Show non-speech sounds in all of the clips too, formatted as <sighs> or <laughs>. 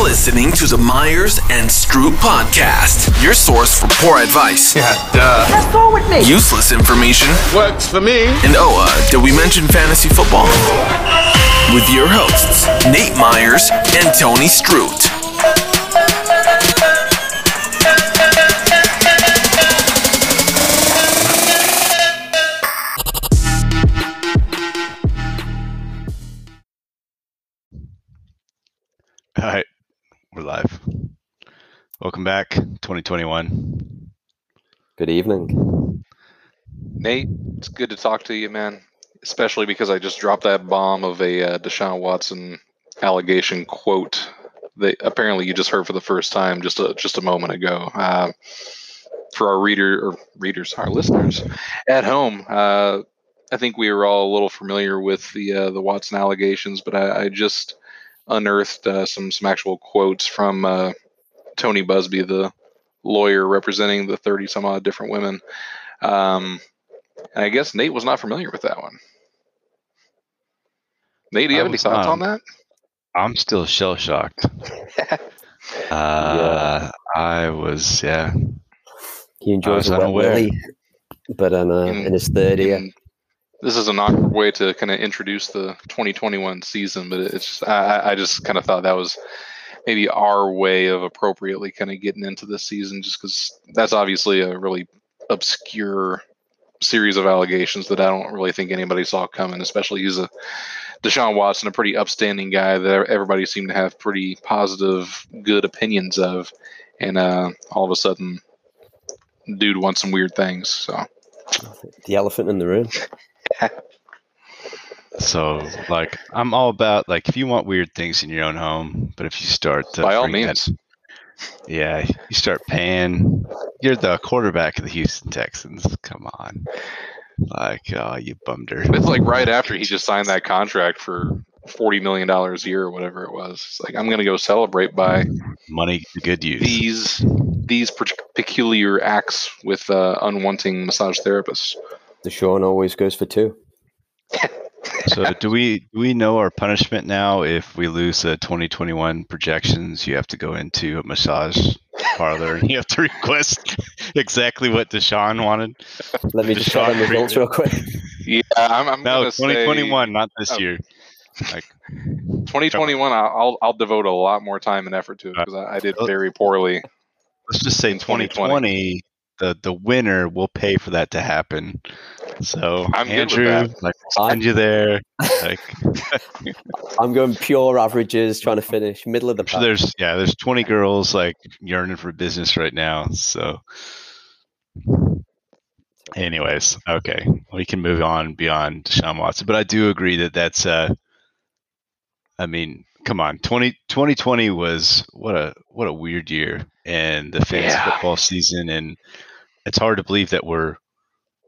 You're listening to the Myers and Stroop podcast, your source for poor advice. Yeah, duh. Let's go with me. Useless information. Works for me. And oh, uh, did we mention fantasy football? With your hosts, Nate Myers and Tony Stroop. All right, we're live. Welcome back, 2021. Good evening. Nate, it's good to talk to you, man. Especially because I just dropped that bomb of a uh, Deshaun Watson allegation quote that apparently you just heard for the first time just a just a moment ago. Uh, for our reader or readers, our listeners at home, uh, I think we were all a little familiar with the uh, the Watson allegations, but I, I just unearthed uh, some some actual quotes from uh, Tony Buzbee, the lawyer representing the thirty some odd different women. Um, and I guess Nate was not familiar with that one. Nate, do you I have any thoughts not. on that? I'm still shell shocked. <laughs> uh, I was, yeah. He enjoys was a wet unaware. willy, but in, uh, In- in his third year. This is an awkward way to kind of introduce the 2021 season, but it's I- I just kind of thought that was maybe our way of appropriately kind of getting into this season, just because that's obviously a really obscure series of allegations that I don't really think anybody saw coming. Especially he's a Deshaun Watson, a pretty upstanding guy that everybody seemed to have pretty positive, good opinions of, and uh, all of a sudden, dude wants some weird things. So. The elephant in the room. So, like, I'm all about, like, if you want weird things in your own home, but if you start to. By all means. that- yeah, you start paying. You're the quarterback of the Houston Texans. Come on. Like, oh, you bummed her. It's like right after he just signed that contract for forty million dollars a year or whatever it was. It's like I'm gonna go celebrate by Money to good use. these these peculiar acts with uh, unwanting massage therapists. Deshaun always goes for two. <laughs> So do we do we know our punishment now if we lose the 2021 projections? You have to go into a massage parlor and you have to <laughs> request exactly what Deshaun wanted. Let me just check Deshaun the results real quick. Yeah, I'm, I'm No, gonna say 2021, not this oh. year. Like 2021. I'll, I'll I'll devote a lot more time and effort to it uh, because I, I did very poorly. let's just say 2020. 2020, the the winner will pay for that to happen. So I'm good with Andrew, like we'll send you there. Like <laughs> I'm going pure averages, trying to finish middle of the I'm sure pack. there's yeah, there's 20 girls like yearning for business right now. So, anyways, okay, we can move on beyond Deshaun Watson, but I do agree that that's uh, I mean, come on, 20, 2020 was what a what a weird year and the fantasy Yeah. football season, and it's hard to believe that we're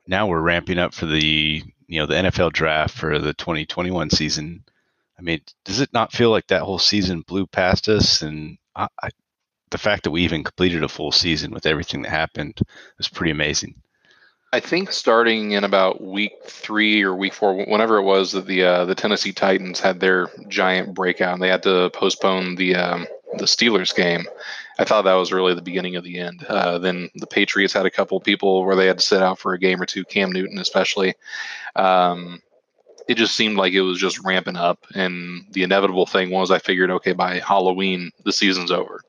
now we're ramping up for the you know the NFL draft for the 2021 season. I mean, does it not feel like that whole season blew past us? And I, I, the fact that we even completed a full season with everything that happened was pretty amazing. I think starting in about week three or week four, whenever it was that the uh, the Tennessee Titans had their giant breakout, and they had to postpone the um, the Steelers game. I thought that was really the beginning of the end. Uh, then the Patriots had a couple people where they had to sit out for a game or two, Cam Newton especially. Um, it just seemed like it was just ramping up, and the inevitable thing was I figured, okay, by Halloween the season's over,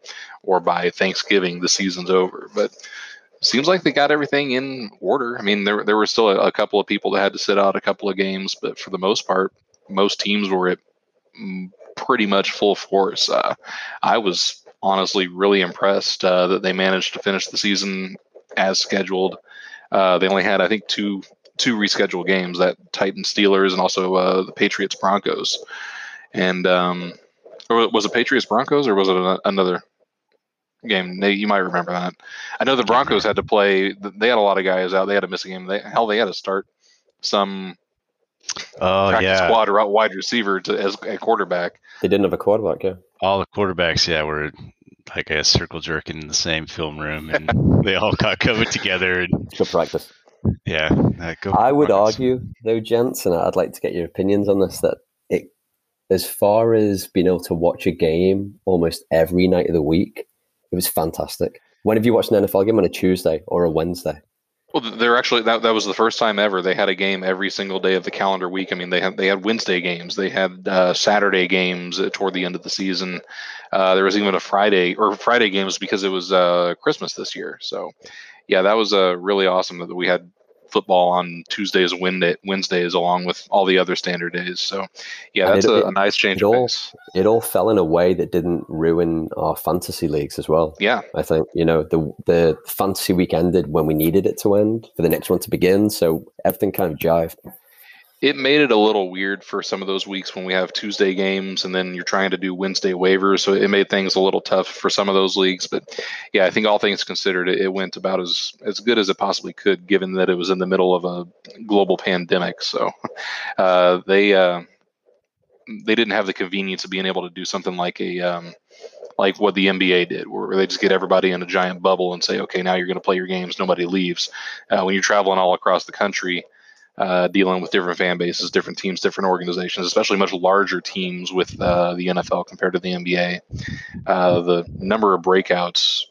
or by Thanksgiving the season's over, but seems like they got everything in order. I mean, there there were still a, a couple of people that had to sit out a couple of games, but for the most part, most teams were at mm, pretty much full force. Uh, I was honestly really impressed uh, that they managed to finish the season as scheduled. Uh, they only had, I think, two two rescheduled games: that Titan Steelers and also uh, the Patriots Broncos. And um, or was it Patriots Broncos or was it an- another? game. Nate, you might remember that. I know the Broncos had to play. They had a lot of guys out. They had to miss a game. They, hell, they had to start some Oh practice yeah, squad or wide receiver to as a quarterback. They didn't have a quarterback, yeah. all the quarterbacks, yeah, were like a circle jerking in the same film room, and <laughs> they all got COVID together, and Good practice. yeah, uh, go I would Broncos. argue, though, gents, and I'd like to get your opinions on this, that it as far as being able to watch a game almost every night of the week, it was fantastic. When have you watched an NFL game on a Tuesday or a Wednesday? Well, they're actually that that was the first time ever they had a game every single day of the calendar week. I mean, they had they had Wednesday games, they had uh, Saturday games toward the end of the season. Uh, there was even a Friday or Friday games because it was uh, Christmas this year. So, yeah, that was uh, really awesome that we had football on Tuesdays and Wednesdays along with all the other standard days. So, yeah, that's it, a, a, nice change it all, it all fell in a way that didn't ruin our fantasy leagues as well. Yeah. I think, you know, the the fantasy week ended when we needed it to end for the next one to begin. So everything kind of jived it made it a little weird for some of those weeks when we have Tuesday games and then you're trying to do Wednesday waivers. So it made things a little tough for some of those leagues. But yeah, I think all things considered, it, went about as, as good as it possibly could, given that it was in the middle of a global pandemic. So <laughs> uh, they uh, they didn't have the convenience of being able to do something like a um, like what the NBA did, where they just get everybody in a giant bubble and say, okay, now you're going to play your games, nobody leaves. Uh, when you're traveling all across the country uh, dealing with different fan bases, different teams, different organizations, especially much larger teams with uh, the NFL compared to the NBA. Uh, the number of breakouts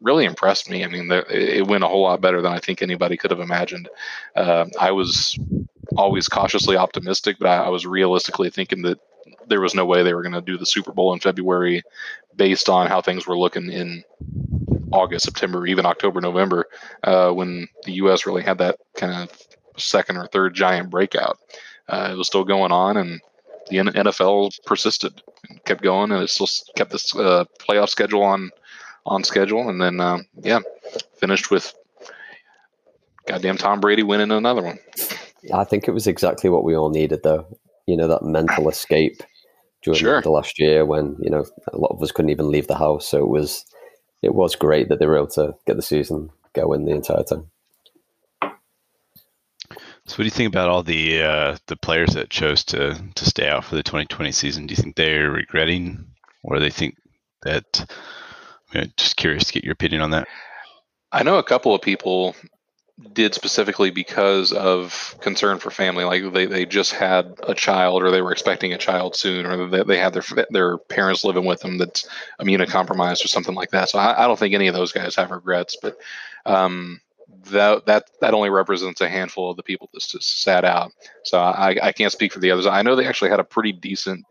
really impressed me. I mean, it went a whole lot better than I think anybody could have imagined. Uh, I was always cautiously optimistic, but I, I was realistically thinking that there was no way they were going to do the Super Bowl in February based on how things were looking in August, September, even October, November, uh, when the U.S. really had that kind of second or third giant breakout. Uh, it was still going on, and the NFL persisted, and kept going, and it still kept this uh, playoff schedule on on schedule. And then, uh, yeah, finished with goddamn Tom Brady winning another one. I think it was exactly what we all needed, though. You know, that mental escape during sure. the last year when you know a lot of us couldn't even leave the house. So it was it was great that they were able to get the season going the entire time. So, what do you think about all the uh, the players that chose to to stay out for the 2020 season? Do you think they're regretting, or they think that? Just curious to get your opinion on that. I know a couple of people did specifically because of concern for family, like they, they just had a child, or they were expecting a child soon, or they, they had their their parents living with them that's immunocompromised or something like that. So I, I don't think any of those guys have regrets, but um, that that that only represents a handful of the people that sat out. So I, I can't speak for the others. I know they actually had a pretty decent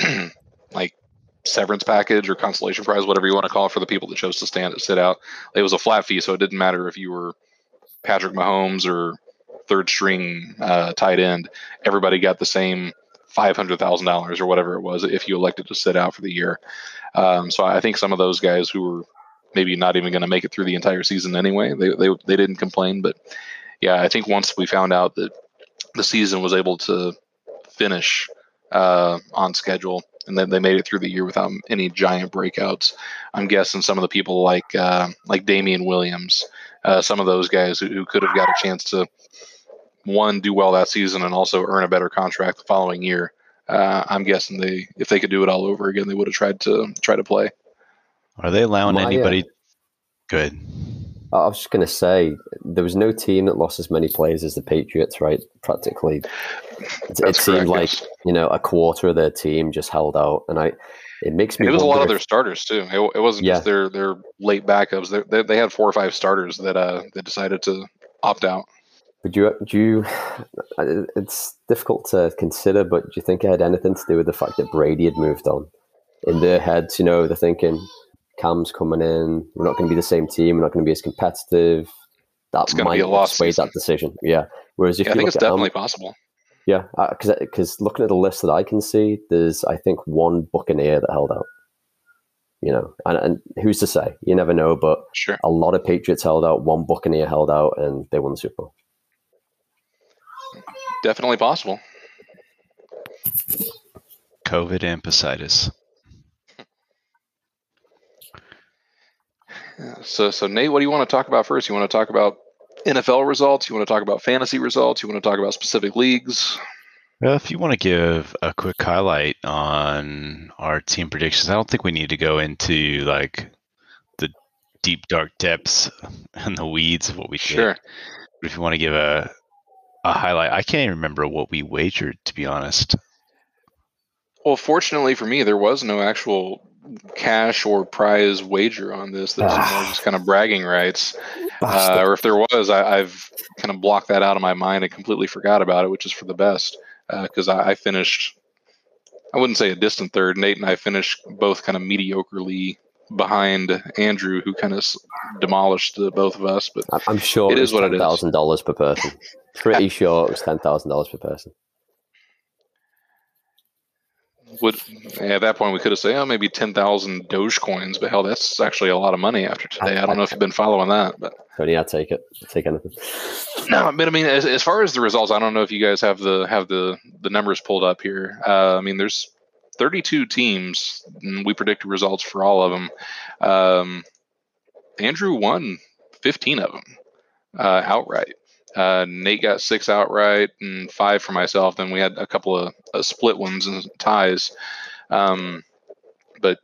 <clears throat> like severance package or consolation prize, whatever you want to call it, for the people that chose to stand and sit out. It was a flat fee, so it didn't matter if you were Patrick Mahomes or third string uh, tight end. Everybody got the same five hundred thousand dollars or whatever it was if you elected to sit out for the year. Um, so I think some of those guys who were maybe not even going to make it through the entire season anyway. They, they, they didn't complain, but yeah, I think once we found out that the season was able to finish uh, on schedule and then they made it through the year without any giant breakouts, I'm guessing some of the people like uh, like Damien Williams, uh, some of those guys who, who could have got a chance to one do well that season and also earn a better contract the following year. Uh, I'm guessing they, if they could do it all over again, they would have tried to try to play. Are they allowing My, anybody? Uh, Good. I was just going to say there was no team that lost as many players as the Patriots, right? Practically, it, it seemed like yes. you know a quarter of their team just held out, and I it makes me. It was a lot of their starters too. It, it wasn't yeah. just their their late backups. They, they had four or five starters that uh that decided to opt out. Would you do you? <sighs> It's difficult to consider, but do you think it had anything to do with the fact that Brady had moved on? In their heads, you know, they're thinking Cam's coming in. We're not going to be the same team. We're not going to be as competitive. That might sway that decision. Yeah. Whereas if yeah, you I think it's definitely possible. Yeah, because uh, because looking at the list that I can see, there's I think one Buccaneer that held out. You know, and, and who's to say? You never know. But sure. a lot of Patriots held out. One Buccaneer held out, and they won the Super Bowl. Definitely possible. COVID and So, so Nate, what do you want to talk about first? You want to talk about NFL results? You want to talk about fantasy results? You want to talk about specific leagues? Well, if you want to give a quick highlight on our team predictions, I don't think we need to go into like the deep dark depths and the weeds of what we sure. did. But if you want to give a a highlight, I can't even remember what we wagered to be honest. Well, fortunately for me, there was no actual cash or prize wager on this. There's ah. just kind of bragging rights. Uh, or if there was, I, have kind of blocked that out of my mind and completely forgot about it, which is for the best. Because uh, I, I, finished, I wouldn't say a distant third. Nate and I finished both kind of mediocrely behind Andrew, who kind of demolished the both of us. But I'm sure it is what it is. Thousand dollars per person. Pretty <laughs> sure it was ten thousand dollars per person would at that point we could have said, oh, maybe ten thousand Doge coins, but hell, that's actually a lot of money after today. I, don't know if you've been following that, but Tony, I take it. I'll take anything. No, but I mean, as, as far as the results, I don't know if you guys have the have the the numbers pulled up here. Uh, I mean, there's 32 teams, and we predicted results for all of them. Um, Andrew won 15 of them uh, outright. Uh, Nate got six outright and five for myself. Then we had a couple of uh, split ones and ties. Um, but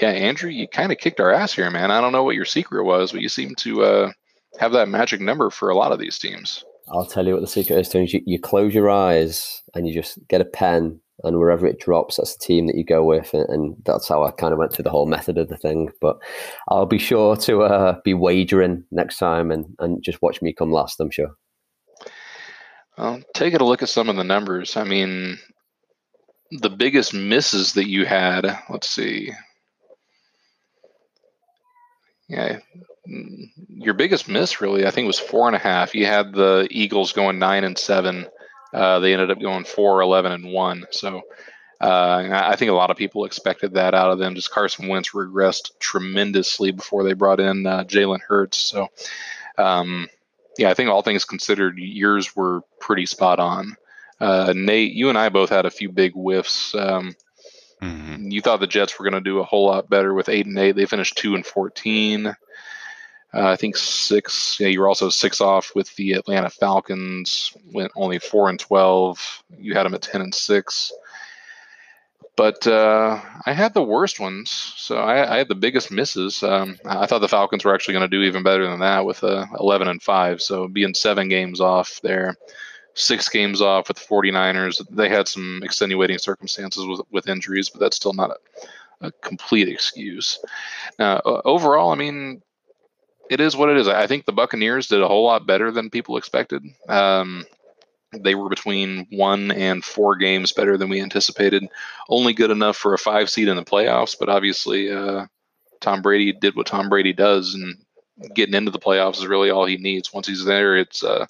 yeah, Andrew, you kind of kicked our ass here, man. I don't know what your secret was, but you seem to uh, have that magic number for a lot of these teams. I'll tell you what the secret is, Tony. You, you close your eyes and you just get a pen and wherever it drops, that's the team that you go with, and, and, that's how I kind of went through the whole method of the thing. But I'll be sure to uh, be wagering next time and, and just watch me come last. I'm sure. Well, take a look at some of the numbers. I mean, the biggest misses that you had. Let's see. Yeah, your biggest miss really, I think, was four and a half. You had the Eagles going nine and seven uh, they ended up going 4 11 and 1. So uh, I think a lot of people expected that out of them. Just Carson Wentz regressed tremendously before they brought in uh, Jalen Hurts. So, um, yeah, I think all things considered, yours were pretty spot on. Uh, Nate, you and I both had a few big whiffs. Um, mm-hmm. You thought the Jets were going to do a whole lot better with eight and eight. They finished two and fourteen. Uh, I think six. Yeah, you were also six off with the Atlanta Falcons. Went only four and twelve. You had them at ten and six. But uh, I had the worst ones, so I, I had the biggest misses. Um, I thought the Falcons were actually going to do even better than that with uh, 11 and 5. So being seven games off there, six games off with the 49ers. They had some extenuating circumstances with, with injuries, but that's still not a, a complete excuse. Now, overall, I mean, it is what it is. I think the Buccaneers did a whole lot better than people expected. Um, they were between one and four games better than we anticipated. Only good enough for a five seed in the playoffs, but obviously uh, Tom Brady did what Tom Brady does, and getting into the playoffs is really all he needs. Once he's there, it's uh,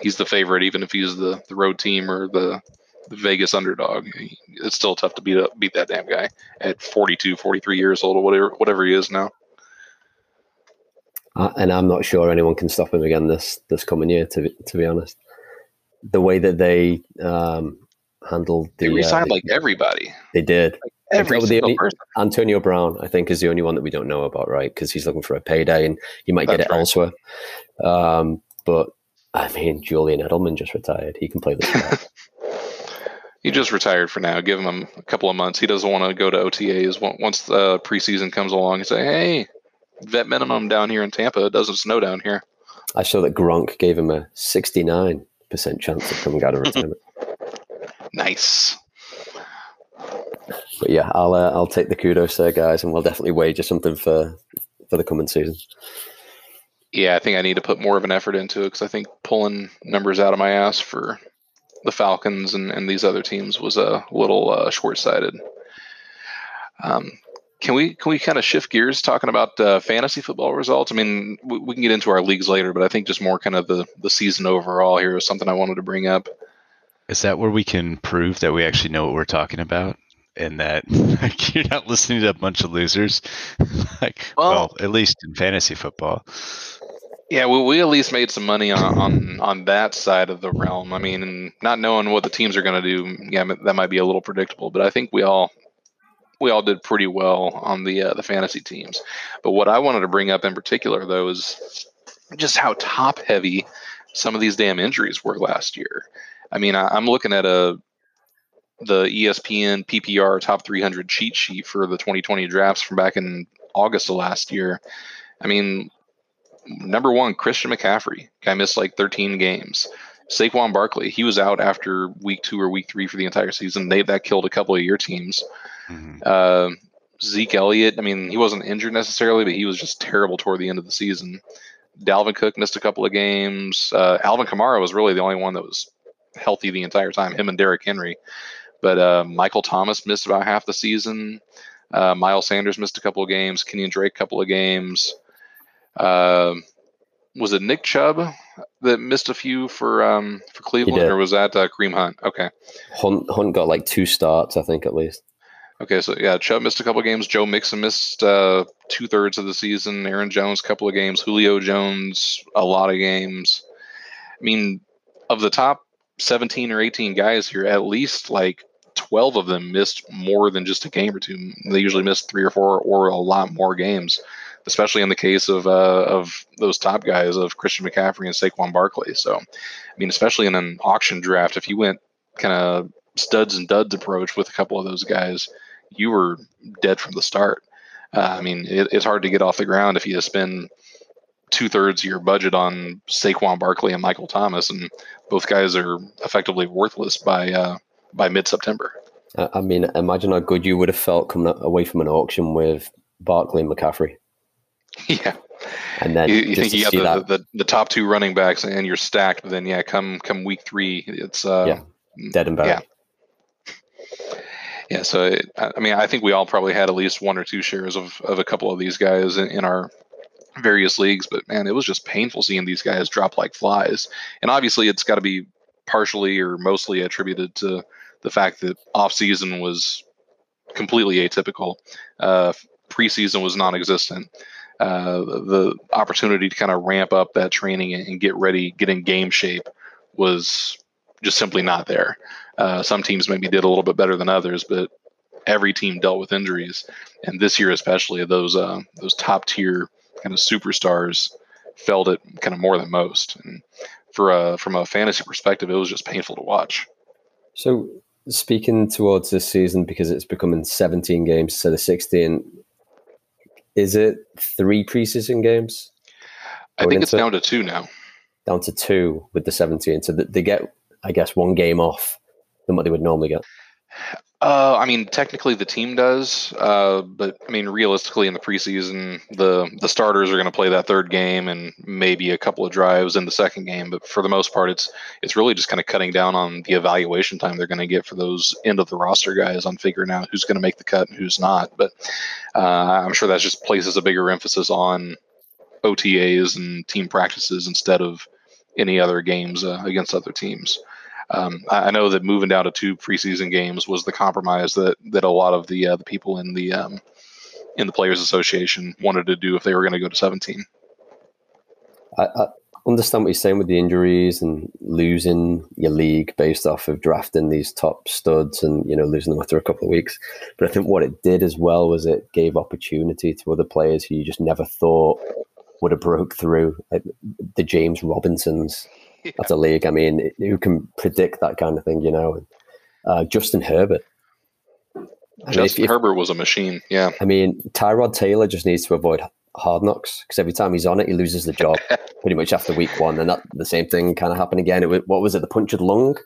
he's the favorite, even if he's the, the road team or the, the Vegas underdog. It's still tough to beat up, beat that damn guy at 42, 43 years old or whatever whatever he is now. Uh, and I'm not sure anyone can stop him again this this coming year. To to be honest, the way that they um, handled the they resigned uh, like everybody. They did. Like every single only, person. Antonio Brown, I think, is the only one that we don't know about, right? Because he's looking for a payday and he might That's get it right. elsewhere. Um, but I mean, Julian Edelman just retired. He can play this. <laughs> he just retired for now. Give him a couple of months. He doesn't want to go to OTAs once the preseason comes along and say, "Hey, vet minimum down here in Tampa. It doesn't snow down here. I saw that Gronk gave him a 69% chance of coming out of <laughs> retirement. nice. But yeah, I'll uh, I'll take the kudos there, guys, and we'll definitely wager something for for the coming season. Yeah, I think I need to put more of an effort into it because I think pulling numbers out of my ass for the Falcons and, and these other teams was a little uh, short sighted. Um, can we can we kind of shift gears talking about uh, fantasy football results? I mean, we, we, can get into our leagues later, but I think just more kind of the the season overall here is something I wanted to bring up. Is that where we can prove that we actually know what we're talking about, and that <laughs> like, you're not listening to a bunch of losers? <laughs> like, well, well, at least in fantasy football. Yeah, we, we at least made some money on, on on that side of the realm. I mean, not knowing what the teams are going to do, yeah, that might be a little predictable. But I think we all we all did pretty well on the uh, the fantasy teams. But what I wanted to bring up in particular, though, is just how top heavy some of these damn injuries were last year. I mean, I, am looking at a the ESPN PPR top 300 cheat sheet for the 2020 drafts from back in August of last year. I mean, number one, Christian McCaffrey, guy missed like 13 games. Saquon Barkley, he was out after week two or week three for the entire season. They that killed a couple of your teams. Mhm. Uh, Zeke Elliott, I mean, he wasn't injured necessarily, but he was just terrible toward the end of the season. Dalvin Cook missed a couple of games. Uh, Alvin Kamara was really the only one that was healthy the entire time. Him and Derrick Henry, but uh, Michael Thomas missed about half the season. Uh, Miles Sanders missed a couple of games. Kenyon Drake a couple of games. Um was it Nick Chubb that missed a few for um, for Cleveland, or was that uh, Kareem Hunt? Okay, Hunt, Hunt got like two starts, I think, at least. Okay, so yeah, Chubb missed a couple games. Joe Mixon missed uh, two thirds of the season. Aaron Jones a couple of games. Julio Jones a lot of games. I mean, of the top seventeen or eighteen guys here, at least like twelve of them missed more than just a game or two. They usually missed three or four or a lot more games. Especially in the case of uh, of those top guys of Christian McCaffrey and Saquon Barkley. So, I mean, especially in an auction draft, if you went kind of studs and duds approach with a couple of those guys, you were dead from the start. Uh, I mean, it, it's hard to get off the ground if you spend two thirds of your budget on Saquon Barkley and Michael Thomas, and both guys are effectively worthless by uh, by mid September. I, I mean, imagine how good you would have felt coming away from an auction with Barkley and McCaffrey. <laughs> yeah, And then you, you think you got the, the, the top two running backs and you're stacked, but then yeah, come come week three, it's uh, Yeah. dead and buried. yeah. Yeah, so it, I mean, I think we all probably had at least one or two shares of, of a couple of these guys in, in our various leagues, but man, it was just painful seeing these guys drop like flies. And obviously, it's got to be partially or mostly attributed to the fact that off season was completely atypical. Uh, preseason was non-existent. Uh, the opportunity to kind of ramp up that training and get ready, get in game shape, was just simply not there. Uh, some teams maybe did a little bit better than others, but every team dealt with injuries, and this year especially, those uh, those top tier kind of superstars felt it kind of more than most. And for a, from a fantasy perspective, it was just painful to watch. So, speaking towards this season, because it's becoming 17 games instead of 16, is it three preseason games? I think it's down to two now. Down to two with the 17. So they get, I guess, one game off than what they would normally get. Uh, I mean, technically the team does, uh, but I mean, realistically, in the preseason, the the starters are going to play that third game and maybe a couple of drives in the second game. But for the most part, it's it's really just kind of cutting down on the evaluation time they're going to get for those end of the roster guys on figuring out who's going to make the cut and who's not. But uh, I'm sure that just places a bigger emphasis on OTAs and team practices instead of any other games uh, against other teams. Um, I, I know that moving down to two preseason games was the compromise that that a lot of the uh, the people in the um, in the Players Association wanted to do if they were going to go to 17. I, I understand what you're saying with the injuries and losing your league based off of drafting these top studs and you know losing them after a couple of weeks. But I think what it did as well was it gave opportunity to other players who you just never thought would have broke through, like the James Robinsons <laughs> of a league. I mean, who can predict that kind of thing? You know, uh, Justin Herbert. I mean, if- Justin Herbert was a machine. Yeah, I mean, Tyrod Taylor just needs to avoid hard knocks because every time he's on it, he loses the job <laughs> pretty much after week one. And that the same thing kind of happened again. It was, what was it? The punctured lung,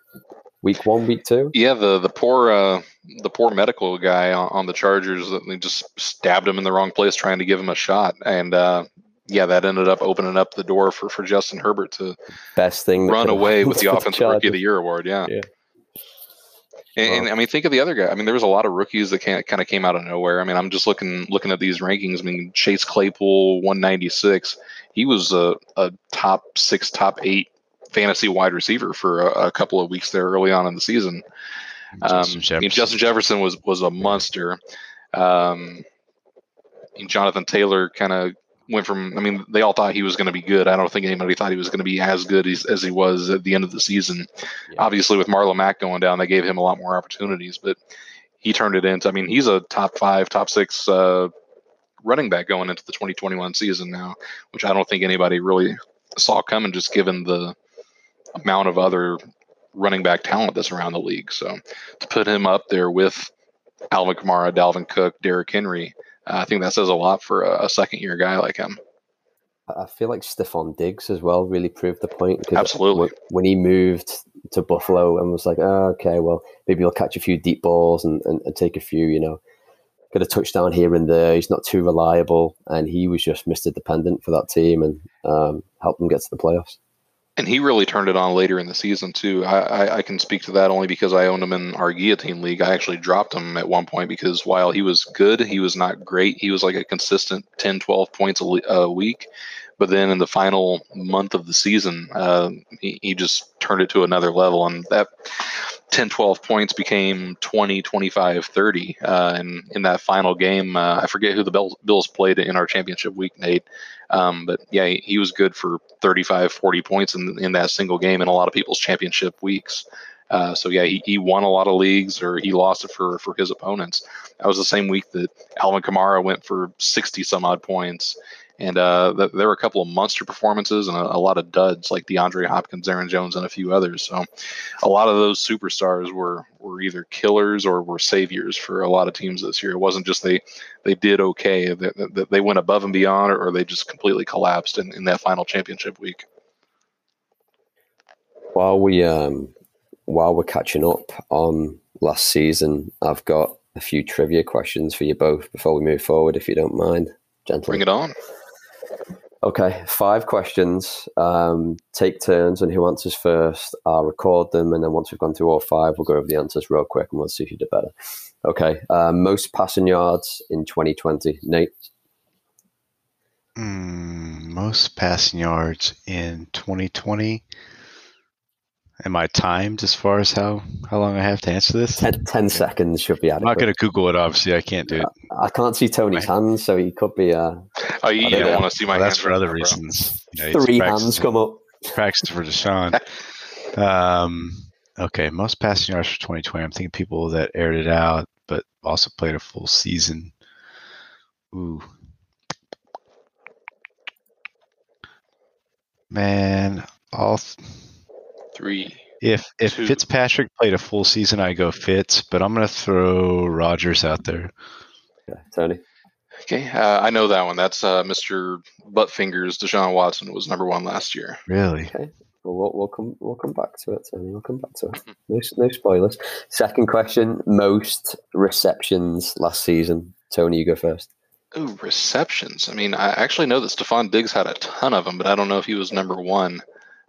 week one, week two. yeah. The the poor uh, the poor medical guy on, on the Chargers that they just stabbed him in the wrong place trying to give him a shot, and uh, yeah, that ended up opening up the door for for Justin Herbert to Best thing. run away <laughs> with the for offensive rookie of the year award. Yeah. Yeah. And, and I mean, think of the other guy. I mean, there was a lot of rookies that kind of came out of nowhere. I mean, I'm just looking looking at these rankings. I mean, Chase Claypool, 196. He was a, a top six, top eight fantasy wide receiver for a, a couple of weeks there early on in the season. Um, Justin I mean, Jefferson. Justin Jefferson was was a monster. Um, and Jonathan Taylor kind of went from. I mean, they all thought he was going to be good. I don't think anybody thought he was going to be as good as, as he was at the end of the season. Yeah. Obviously, with Marlon Mack going down, they gave him a lot more opportunities, but he turned it into. I mean, he's a top five, top six uh, running back going into the 2021 season now, which I don't think anybody really saw coming, just given the amount of other running back talent that's around the league. So to put him up there with Alvin Kamara, Dalvin Cook, Derrick Henry, I think that says a lot for a, a second year guy like him. I feel like Stefon Diggs as well really proved the point. Absolutely. wh- When he moved to Buffalo and was like, oh, okay, well, maybe he'll catch a few deep balls and, and, and take a few, you know, get a touchdown here and there. He's not too reliable. And he was just Mr. Dependent for that team and um, helped them get to the playoffs. And he really turned it on later in the season too. I, I, I can speak to that only because I owned him in our guillotine league. I actually dropped him at one point because while he was good, he was not great. He was like a consistent 10, 12 points a, a week. But then in the final month of the season, uh, he, he just turned it to another level. And that 10, 12 points became 20, 25, 30. Uh, and in that final game, uh, I forget who the Bills, played in our championship week, Nate. Um, but yeah, he, he was good for 35, 40 points in, in that single game in a lot of people's championship weeks. Uh, so yeah, he, he won a lot of leagues or he lost it for, for his opponents. That was the same week that Alvin Kamara went for 60 some odd points. And uh, th- there were a couple of monster performances and a, a lot of duds like DeAndre Hopkins, Aaron Jones, and a few others. So a lot of those superstars were were either killers or were saviors for a lot of teams this year. It wasn't just they they did okay; they, they, went above and beyond, or they just completely collapsed in, in that final championship week. While we um, while we're catching up on last season, I've got a few trivia questions for you both before we move forward, if you don't mind, gentlemen. Bring it on. Okay, five questions. Um, take turns, and who answers first? I'll record them, and then once we've gone through all five, we'll go over the answers real quick, and we'll see who did better. Okay, uh, most passing yards in 2020. Nate, Mm, most passing yards in 2020. Am I timed as far as how, how long I have to answer this? 10, 10 seconds should be I'm not going to Google it, obviously. I can't do it. I can't see Tony's hands, so he could be uh, Oh, you, you don't don't want to see my Well, that's hands for other bro. reasons. You know, three hands come up. practicing for Deshaun. <laughs> Um, okay, most passing yards for 2020. I'm thinking people that aired it out, but also played a full season. Ooh. Man, all th- Three. if if Two. Fitzpatrick played a full season, I go Fitz, but I'm gonna throw Rodgers out there. Yeah, Tony. Okay, uh, I know that one. That's uh, Mr. Buttfingers. Deshaun Watson was number one last year. Really? Okay. Well, we'll, we'll come. We'll come back to it. Tony. We'll come back to it. No, no spoilers. Second question: most receptions last season. Tony, you go first. Ooh, receptions. I mean, I actually know that Stefon Diggs had a ton of them, but I don't know if he was number one.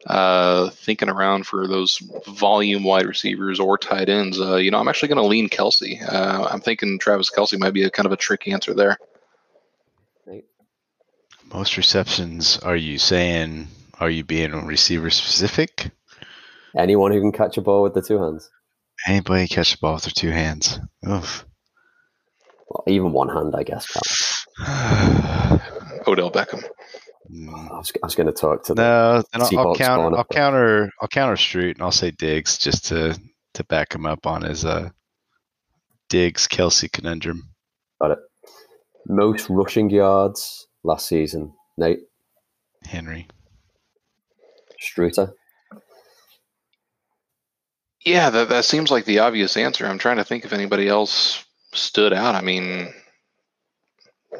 Uh, thinking around for those volume wide receivers or tight ends, uh, you know, I'm actually going to lean Kelce. Uh, I'm thinking Travis Kelce might be a kind of a trick answer there. Most receptions? Are you saying? Are you being receiver specific? Anyone who can catch a ball with the two hands, Anybody catch a ball with their two hands? Oof. well, even one hand, I guess. <sighs> Odell Beckham. Mm, I was, I was going to talk to the. no, then I'll, I'll counter. going I'll counter. I'll counter Street, and I'll say Diggs just to to back him up on his uh Diggs Kelce conundrum. Got it. Most rushing yards last season. Nate Henry. Struter. Yeah, that, that seems like the obvious answer. I'm trying to think if anybody else stood out. I mean,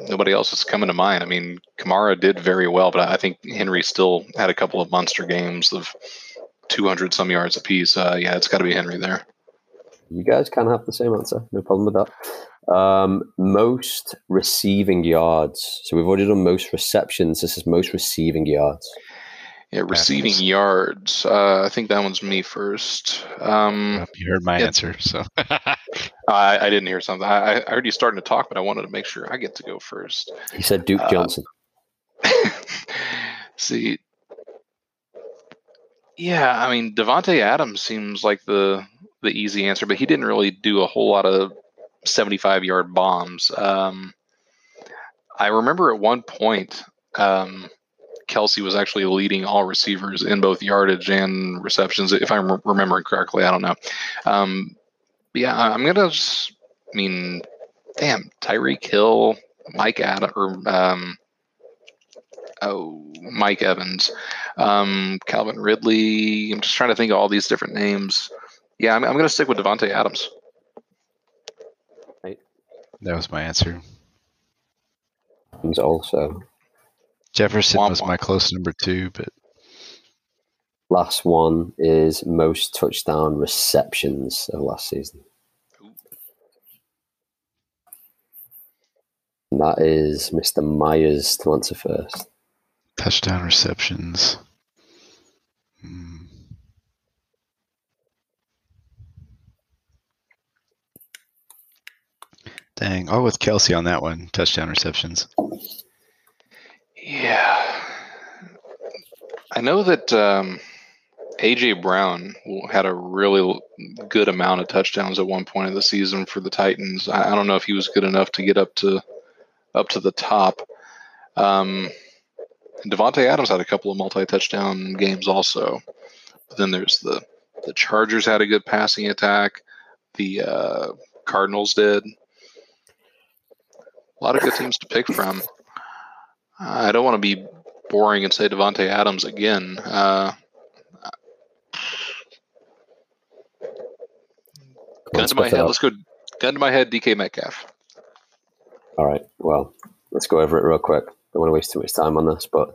nobody else is coming to mind. I mean, Kamara did very well, but I think Henry still had a couple of monster games of 200 some yards apiece. Uh, yeah, it's got to be Henry there. You guys can have the same answer. No problem with that. Um, most receiving yards. So we've already done most receptions. This is most receiving yards. Yeah, receiving Packers. yards. Uh, I think that one's me first. Um, You heard my Yeah. answer, so <laughs> I, I didn't hear something. I, I heard you starting to talk, but I wanted to make sure I get to go first. He said Duke Uh, Johnson. <laughs> See, yeah, I mean Davante Adams seems like the the easy answer, but he didn't really do a whole lot of seventy-five yard bombs. Um, I remember at one point, um, Kelce was actually leading all receivers in both yardage and receptions, if I'm re- remembering correctly. I don't know. Um, yeah, I- I'm gonna. Just, I mean, damn, Tyreek Hill, Mike Adam, or um, oh, Mike Evans, um, Calvin Ridley. I'm just trying to think of all these different names. Yeah, I'm, I'm going to stick with Davante Adams. that was my answer. He's also Jefferson Womp was womp. my close number two, but Last one is most touchdown receptions of last season. And that is Mr. Myers to answer first. touchdown receptions. Hmm. Dang, I'll go with Kelce on that one. Touchdown receptions. Yeah. I know that um, AJ Brown had a really good amount of touchdowns at one point of the season for the Titans. I, I don't know if he was good enough to get up to up to the top. Um, Davante Adams had a couple of multi-touchdown games also. But then there's the the Chargers had a good passing attack. The uh, Cardinals did. A lot of good teams to pick from. I don't want to be boring and say Davante Adams again. Uh, Come on, gun to my head. Let's go. Gun to my head. DK Metcalf. All right. Well, let's go over it real quick. Don't want to waste too much time on this, but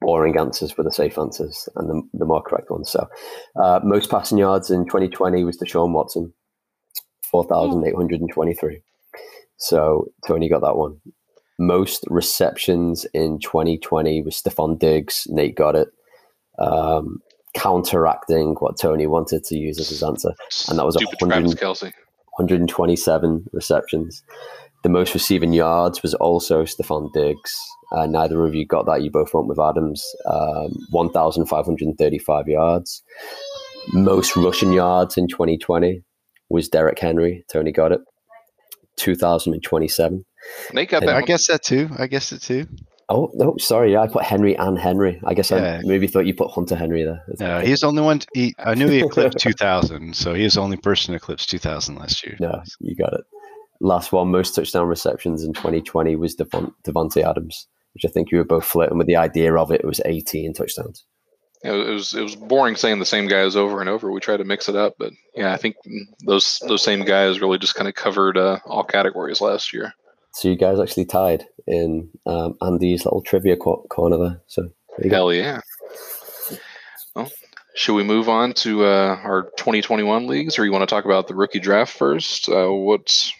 boring answers were the safe answers and the, the more correct ones. So, uh, most passing yards in 2020 was Deshaun Watson, 4,823. So, Tony got that one. Most receptions in 2020 was Stefon Diggs. Nate got it. Um, counteracting what Tony wanted to use as his answer. And that was hundred- Travis Kelce. 127 receptions. The most receiving yards was also Stefon Diggs. Uh, neither of you got that. You both went with Adams. Um, 1,535 yards. Most rushing yards in 2020 was Derrick Henry. Tony got it. 2,027. Nate got that. I guess that too. I guess it too. Oh, no, sorry. Yeah, I put Henry and Henry. I guess Yeah. I maybe thought you put Hunter Henry there. No, he's the only one. He, I knew he eclipsed 2,000, so he was the only person to eclipse 2,000 last year. No, you got it. Last one, most touchdown receptions in 2020 was Devon- Davante Adams, which I think you were both flirting with the idea of it. It was 18 touchdowns. It was it was boring saying the same guys over and over. We tried to mix it up, but yeah, I think those those same guys really just kind of covered uh, all categories last year. So you guys actually tied in um, Andy's little trivia co- corner there. So there you go. Hell yeah. Well, should we move on to uh, our 2021 leagues, or you want to talk about the rookie draft first? Uh, what's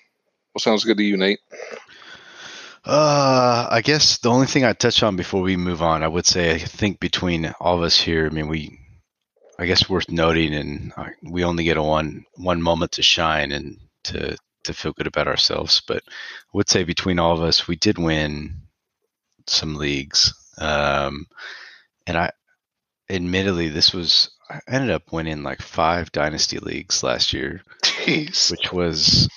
what sounds good to you, Nate? Uh, I guess the only thing I touch on before we move on, I would say, I think between all of us here, I mean, we, I guess, worth noting, and uh, we only get a one one moment to shine and to to feel good about ourselves. But I would say between all of us, we did win some leagues, um, and I, admittedly, this was I ended up winning like five dynasty leagues last year Jeez. which was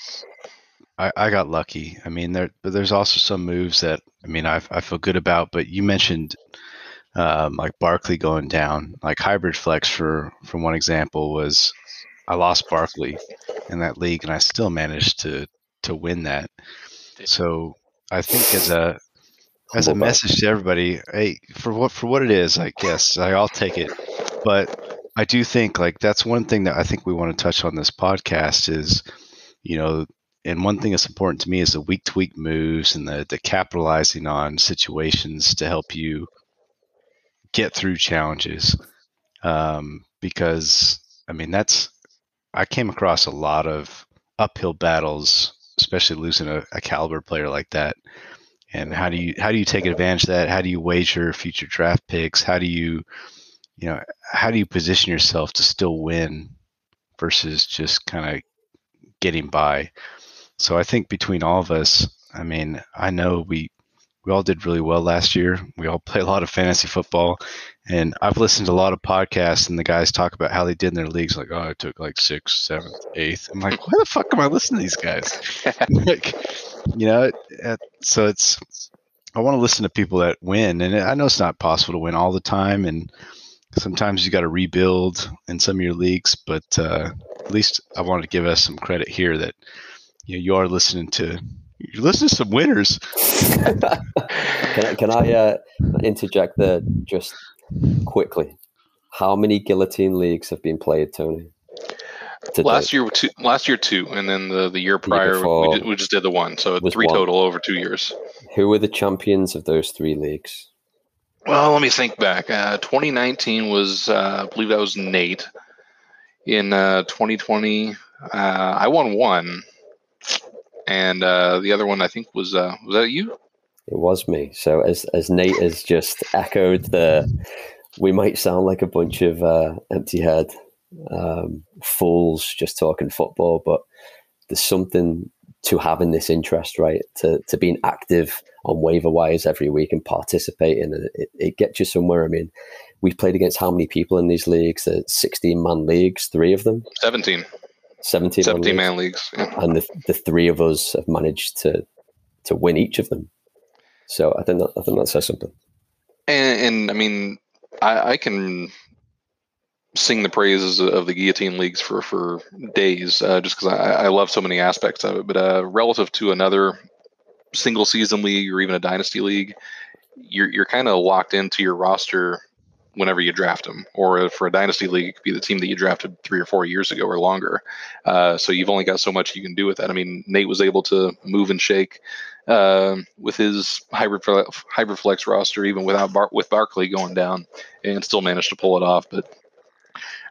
I, I got lucky. I mean, there but there's also some moves that I mean I I feel good about. But you mentioned um, like Barkley going down, like hybrid flex for for one example was I lost Barkley in that league, and I still managed to to win that. So I think as a as a message to everybody, hey, for what for what it is, I guess I, I'll take it. But I do think like that's one thing that I think we want to touch on this podcast is, you know, and one thing that's important to me is the week to week moves and the the capitalizing on situations to help you get through challenges. Um, because I mean that's I came across a lot of uphill battles, especially losing a, a caliber player like that. And how do you how do you take advantage of that? How do you wager future draft picks? How do you you know how do you position yourself to still win versus just kind of getting by? So I think between all of us, I mean, I know we we all did really well last year. We all <laughs> play a lot of fantasy football, and I've listened to a lot of podcasts, and the guys talk about how they did in their leagues. Like, oh, I took like sixth, seventh, eighth. I'm like, why the fuck am I listening to these guys? <laughs> <laughs> like, you know, so it's I want to listen to people that win, and I know it's not possible to win all the time, and sometimes you got to rebuild in some of your leagues. But uh, at least I wanted to give us some credit here that you know you are listening to you're listening to some winners. <laughs> can I, can I uh, interject there just quickly? How many guillotine leagues have been played, Tony? to last date? year, two, last year two, and then the the year year prior before we, did, we just did the one. So three one. total over two years. Who were the champions of those three leagues? Well, let me think back. Uh, 2019 was, uh, I believe that was Nate. In uh, 2020, uh, I won one, and uh, the other one I think was uh, was that you? It was me. So as as Nate has just echoed the, we might sound like a bunch of uh, empty head um, fools just talking football, but there's something to having this interest, right? To to being active on waiver wires every week and participating, and it, it gets you somewhere. I mean, we've played against how many people in these leagues? The 16 man leagues, three of them, 17, 17, 17 man man leagues. Yeah. and the the three of us have managed to to win each of them. So I think that I think that says something. And, and I mean, I, I can sing the praises of the guillotine leagues for for days, uh, just because I, I love so many aspects of it. But uh, relative to another single season league or even a dynasty league, you're you're kind of locked into your roster whenever you draft them. Or for a dynasty league, it could be the team that you drafted three or four years ago or longer. Uh, so you've only got so much you can do with that. I mean, Nate was able to move and shake uh, with his hybrid flex roster, even without Bar- with Barkley going down, and still managed to pull it off. But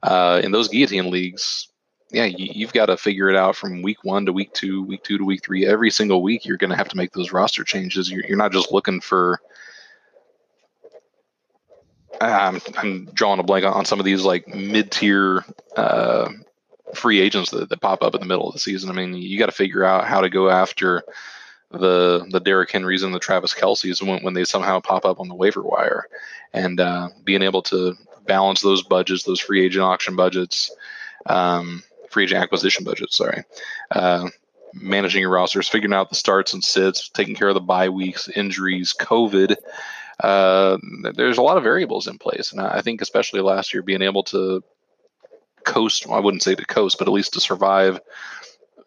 uh, in those guillotine leagues, yeah, you, have got to figure it out from week one to week two, week two to week three. Every single week, you're going to have to make those roster changes. You're, you're not just looking for. I'm, I'm drawing a blank on some of these like mid-tier uh, free agents that, that pop up in the middle of the season. I mean, you got to figure out how to go after the the Derrick Henrys and the Travis Kelce's when, when they somehow pop up on the waiver wire, and uh, being able to balance those budgets, those free agent auction budgets, um, free agent acquisition budgets. Sorry, uh, managing your rosters, figuring out the starts and sits, taking care of the bye weeks, injuries, COVID. Uh, there's a lot of variables in place, and I think especially last year, being able to coast. Well, I wouldn't say to coast, but at least to survive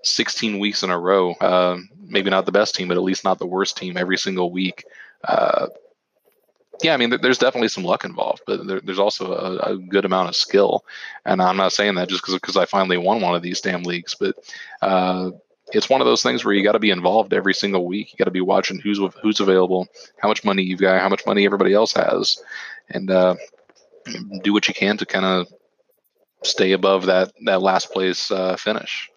16 weeks in a row. Uh, maybe not the best team, but at least not the worst team every single week. Uh, yeah, I mean, there's definitely some luck involved, but there, there's also a, a, good amount of skill. And I'm not saying that just because I finally won one of these damn leagues, but uh, it's one of those things where you got to be involved every single week. You got to be watching who's who's available, how much money you've got, how much money everybody else has, and uh, do what you can to kind of stay above that that last place uh, finish.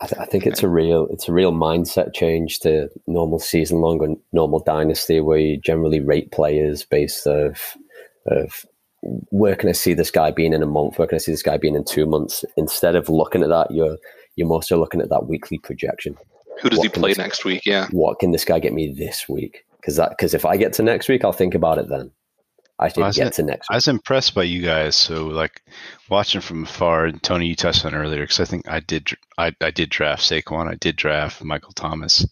I, th- I, think it's a real it's a real mindset change to normal season long and normal dynasty where you generally rate players based of of where can I see this guy being in a month? Where can I see this guy being in two months? Instead of looking at that, you're you're more so looking at that weekly projection. Who does what he play this, next week? Yeah. What can this guy get me this week? Because that because if I get to next week, I'll think about it then. I didn't get to next. Week. I was impressed by you guys. So like watching from afar, and Tony, you touched on earlier because I think I did. I, I did draft Saquon. I did draft Michael Thomas,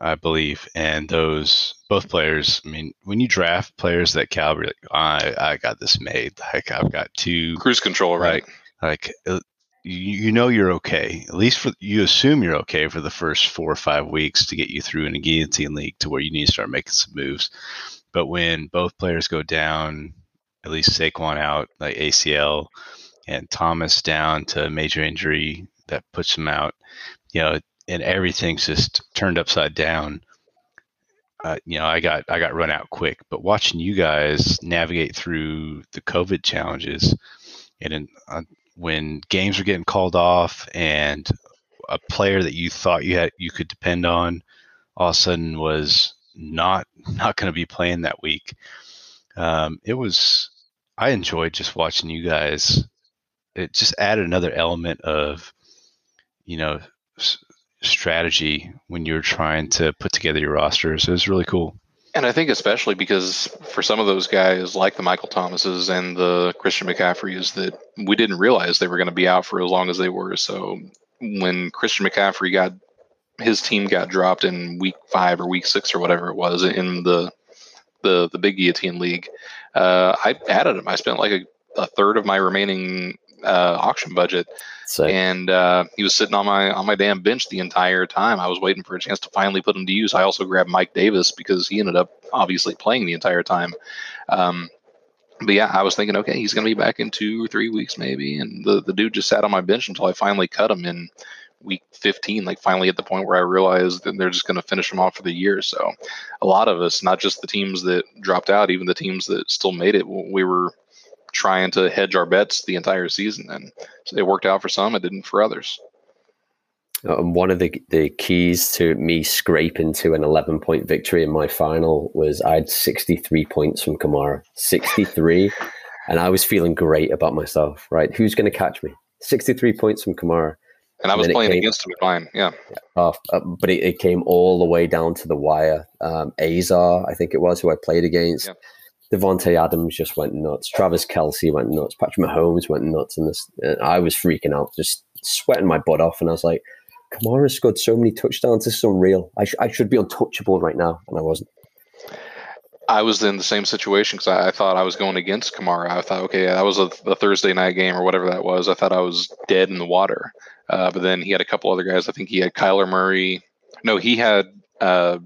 I believe, and those both players. I mean, when you draft players that caliber, like, I I got this made. Like I've got two cruise control, right? Like, like uh, you, you know you're okay. At least for you assume you're okay for the first four or five weeks to get you through in a guillotine league to where you need to start making some moves. But when both players go down, at least Saquon out, like ACL, and Thomas down to major injury that puts him out, you know, and everything's just turned upside down. Uh, you know, I got I got run out quick. But watching you guys navigate through the COVID challenges, and in, uh, when games were getting called off, and a player that you thought you had you could depend on, all of a sudden was not not going to be playing that week. Um, it was I enjoyed just watching you guys. It just added another element of you know s- strategy when you're trying to put together your rosters. It was really cool. And I think especially because for some of those guys, like the Michael Thomases and the Christian McCaffreys, that we didn't realize they were going to be out for as long as they were. So when Christian McCaffrey got his team got dropped in week five or week six or whatever it was in the the the big guillotine league. Uh, I added him. I spent like a, a third of my remaining uh, auction budget, and uh, he was sitting on my on my damn bench the entire time. I was waiting for a chance to finally put him to use. I also grabbed Mike Davis because he ended up obviously playing the entire time. Um, but yeah, I was thinking, okay, he's going to be back in two or three weeks maybe, and the the dude just sat on my bench until I finally cut him in week 15 like finally at the point where i realized that they're just going to finish them off for the year so a lot of us not just the teams that dropped out even the teams that still made it we were trying to hedge our bets the entire season and so it worked out for some it didn't for others um, one of the the keys to me scraping to an 11 point victory in my final was I had 63 points from Kamara, 63, <laughs> and I was feeling great about myself. Right, who's going to catch me? 63 points from Kamara. And I was and playing came, against him in mine, yeah. Uh, uh, but it, it, came all the way down to the wire. Um, Azar, I think it was, who I played against. Yeah. Davante Adams just went nuts. Travis Kelce went nuts. Patrick Mahomes went nuts. And this, and I was freaking out, just sweating my butt off. And I was like, Kamara scored so many touchdowns. This is unreal. I, sh- I should be untouchable right now, and I wasn't. I was in the same situation because I, I, thought I was going against Kamara. I thought, okay, that was a, a, Thursday night game or whatever that was. I thought I was dead in the water. Uh, but then he had a couple other guys. I think he had Kyler Murray. No, he had uh,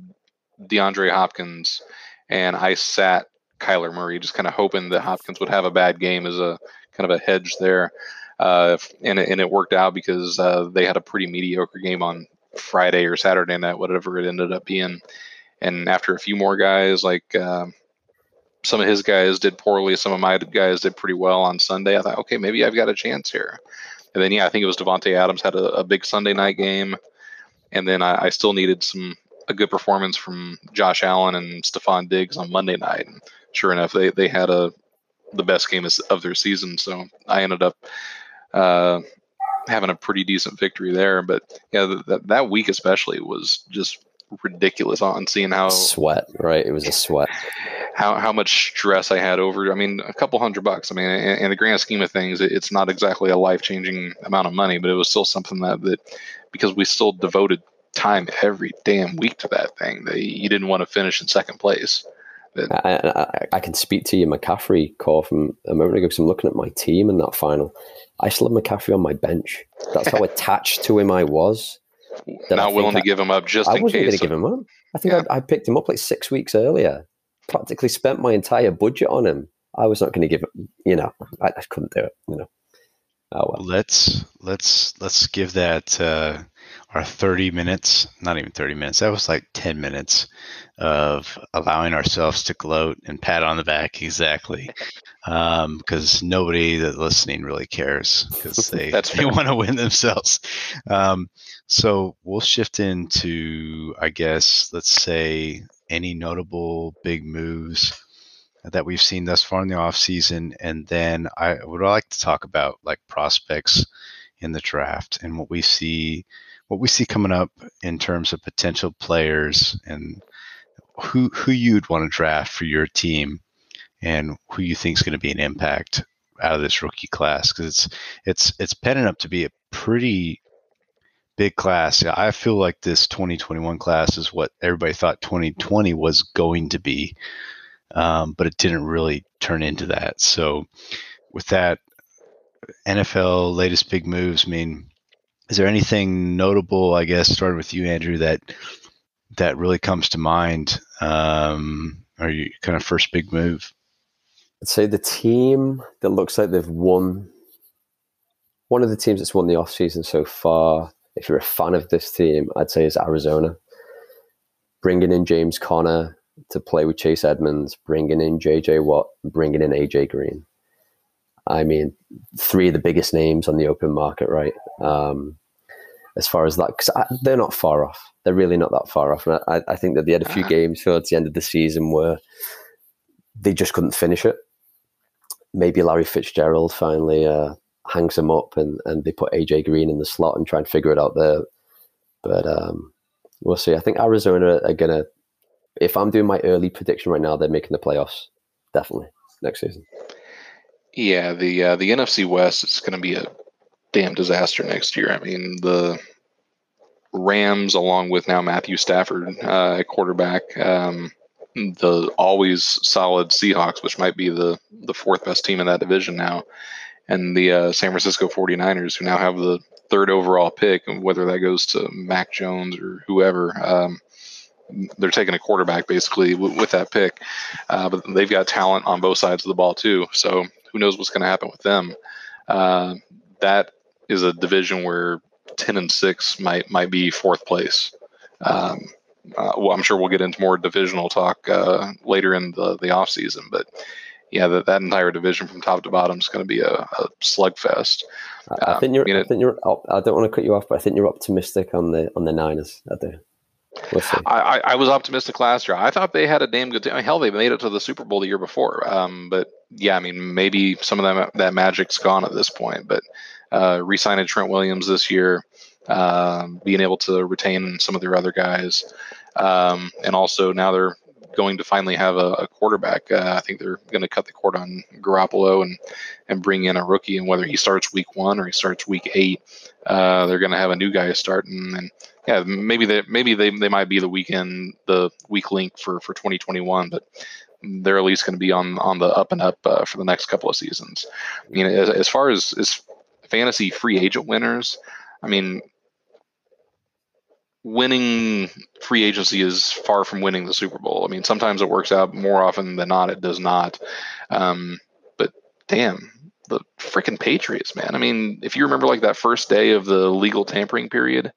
DeAndre Hopkins, and I sat Kyler Murray, just kind of hoping that Hopkins would have a bad game as a kind of a hedge there uh, and and it worked out because uh, they had a pretty mediocre game on Friday or Saturday night, whatever it ended up being. And after a few more guys, like uh, some of his guys did poorly, some of my guys did pretty well on Sunday. I thought, okay, maybe I've got a chance here. And then yeah, I think it was Davante Adams had a, a big Sunday night game, and then I, I still needed some a good performance from Josh Allen and Stefon Diggs on Monday night. And sure enough, they, they had a the best game of their season. So I ended up uh, having a pretty decent victory there. But yeah, that that week especially was just ridiculous on seeing how sweat right it was a sweat how how much stress i had over i mean a couple hundred bucks i mean in, in the grand scheme of things it's not exactly a life-changing amount of money but it was still something that that because we still devoted time every damn week to that thing that you didn't want to finish in second place I, I, I, can speak to you McCaffrey call from a moment ago because I'm looking at my team in that final. I still have McCaffrey on my bench. That's how <laughs> attached to him I was. Not willing to give him up just I in wasn't case. going to give him up. I think yeah. I, I, picked him up like six weeks earlier. Practically spent my entire budget on him. I was not going to give him. You know, I, I, couldn't do it. You know. Oh well. Let's let's let's give that uh, our 30 minutes. Not even 30 minutes. That was like 10 minutes of allowing ourselves to gloat and pat on the back <laughs> exactly because um, nobody that listening really cares because <laughs> they, they want to win themselves um, so we'll shift into i guess let's say any notable big moves that we've seen thus far in the off season and then i would like to talk about like prospects in the draft and what we see what we see coming up in terms of potential players and who who you'd want to draft for your team and who you think is going to be an impact out of this rookie class because it's it's it's penning up to be a pretty big class. I feel like this 2021 class is what everybody thought 2020 was going to be, um, but it didn't really turn into that. So, with that, NFL latest big moves. I mean, is there anything notable? I guess started with you, Andrew, that that really comes to mind? Um, are you kind of first big move? I'd say the team that looks like they've won. One of the teams that's won the offseason so far, if you're a fan of this team, I'd say is Arizona. Bringing in James Conner to play with Chase Edmonds, bringing in JJ Watt, bringing in AJ Green. I mean, three of the biggest names on the open market, right? Um, as far as that, because they're not far off. They're really not that far off. And I, I think that they had a few uh-huh. games towards the end of the season where they just couldn't finish it. Maybe Larry Fitzgerald finally uh, hangs them up and, and they put AJ Green in the slot and try and figure it out there. But um, we'll see. I think Arizona are to, if I'm doing my early prediction right now, they're making the playoffs. Definitely next season. Yeah, the uh, the NFC West is going to be a damn disaster next year. I mean, the Rams, along with now Matthew Stafford uh, at quarterback, um, the always solid Seahawks, which might be the, the fourth best team in that division now, and the uh, San Francisco 49ers, who now have the third overall pick, and whether that goes to Mac Jones or whoever. Um, they're taking a quarterback basically w- with that pick, uh, but they've got talent on both sides of the ball too. So who knows what's going to happen with them? Uh, that is a division where ten and six might might be fourth place. Um, uh, well, I'm sure we'll get into more divisional talk uh, later in the the off season, but yeah, that, that entire division from top to bottom is going to be a, a slugfest. I, I think you're. I, mean, I think you're. I don't want to cut you off, but I think you're optimistic on the on the Niners. I do. We'll I, I, was optimistic last year. I thought they had a damn good team. Hell, they made it to the Super Bowl the year before. Um, but yeah, I mean, maybe some of that that magic's gone at this point. But uh, re-signing Trent Williams this year, um, being able to retain some of their other guys, um, and also now they're going to finally have a, a quarterback. Uh, I think they're going to cut the cord on Garoppolo and and bring in a rookie. And whether he starts week one or he starts week eight, uh, they're going to have a new guy starting. And yeah, maybe they maybe they, they might be the weekend the weak link for for 2021, but they're at least going to be on on the up and up uh, for the next couple of seasons. I mean, as, as far as as fantasy free agent winners, I mean, winning free agency is far from winning the Super Bowl. I mean, sometimes it works out. More often than not, it does not. Um, but damn, the freaking Patriots, man. I mean, if you remember, like that first day of the legal tampering period,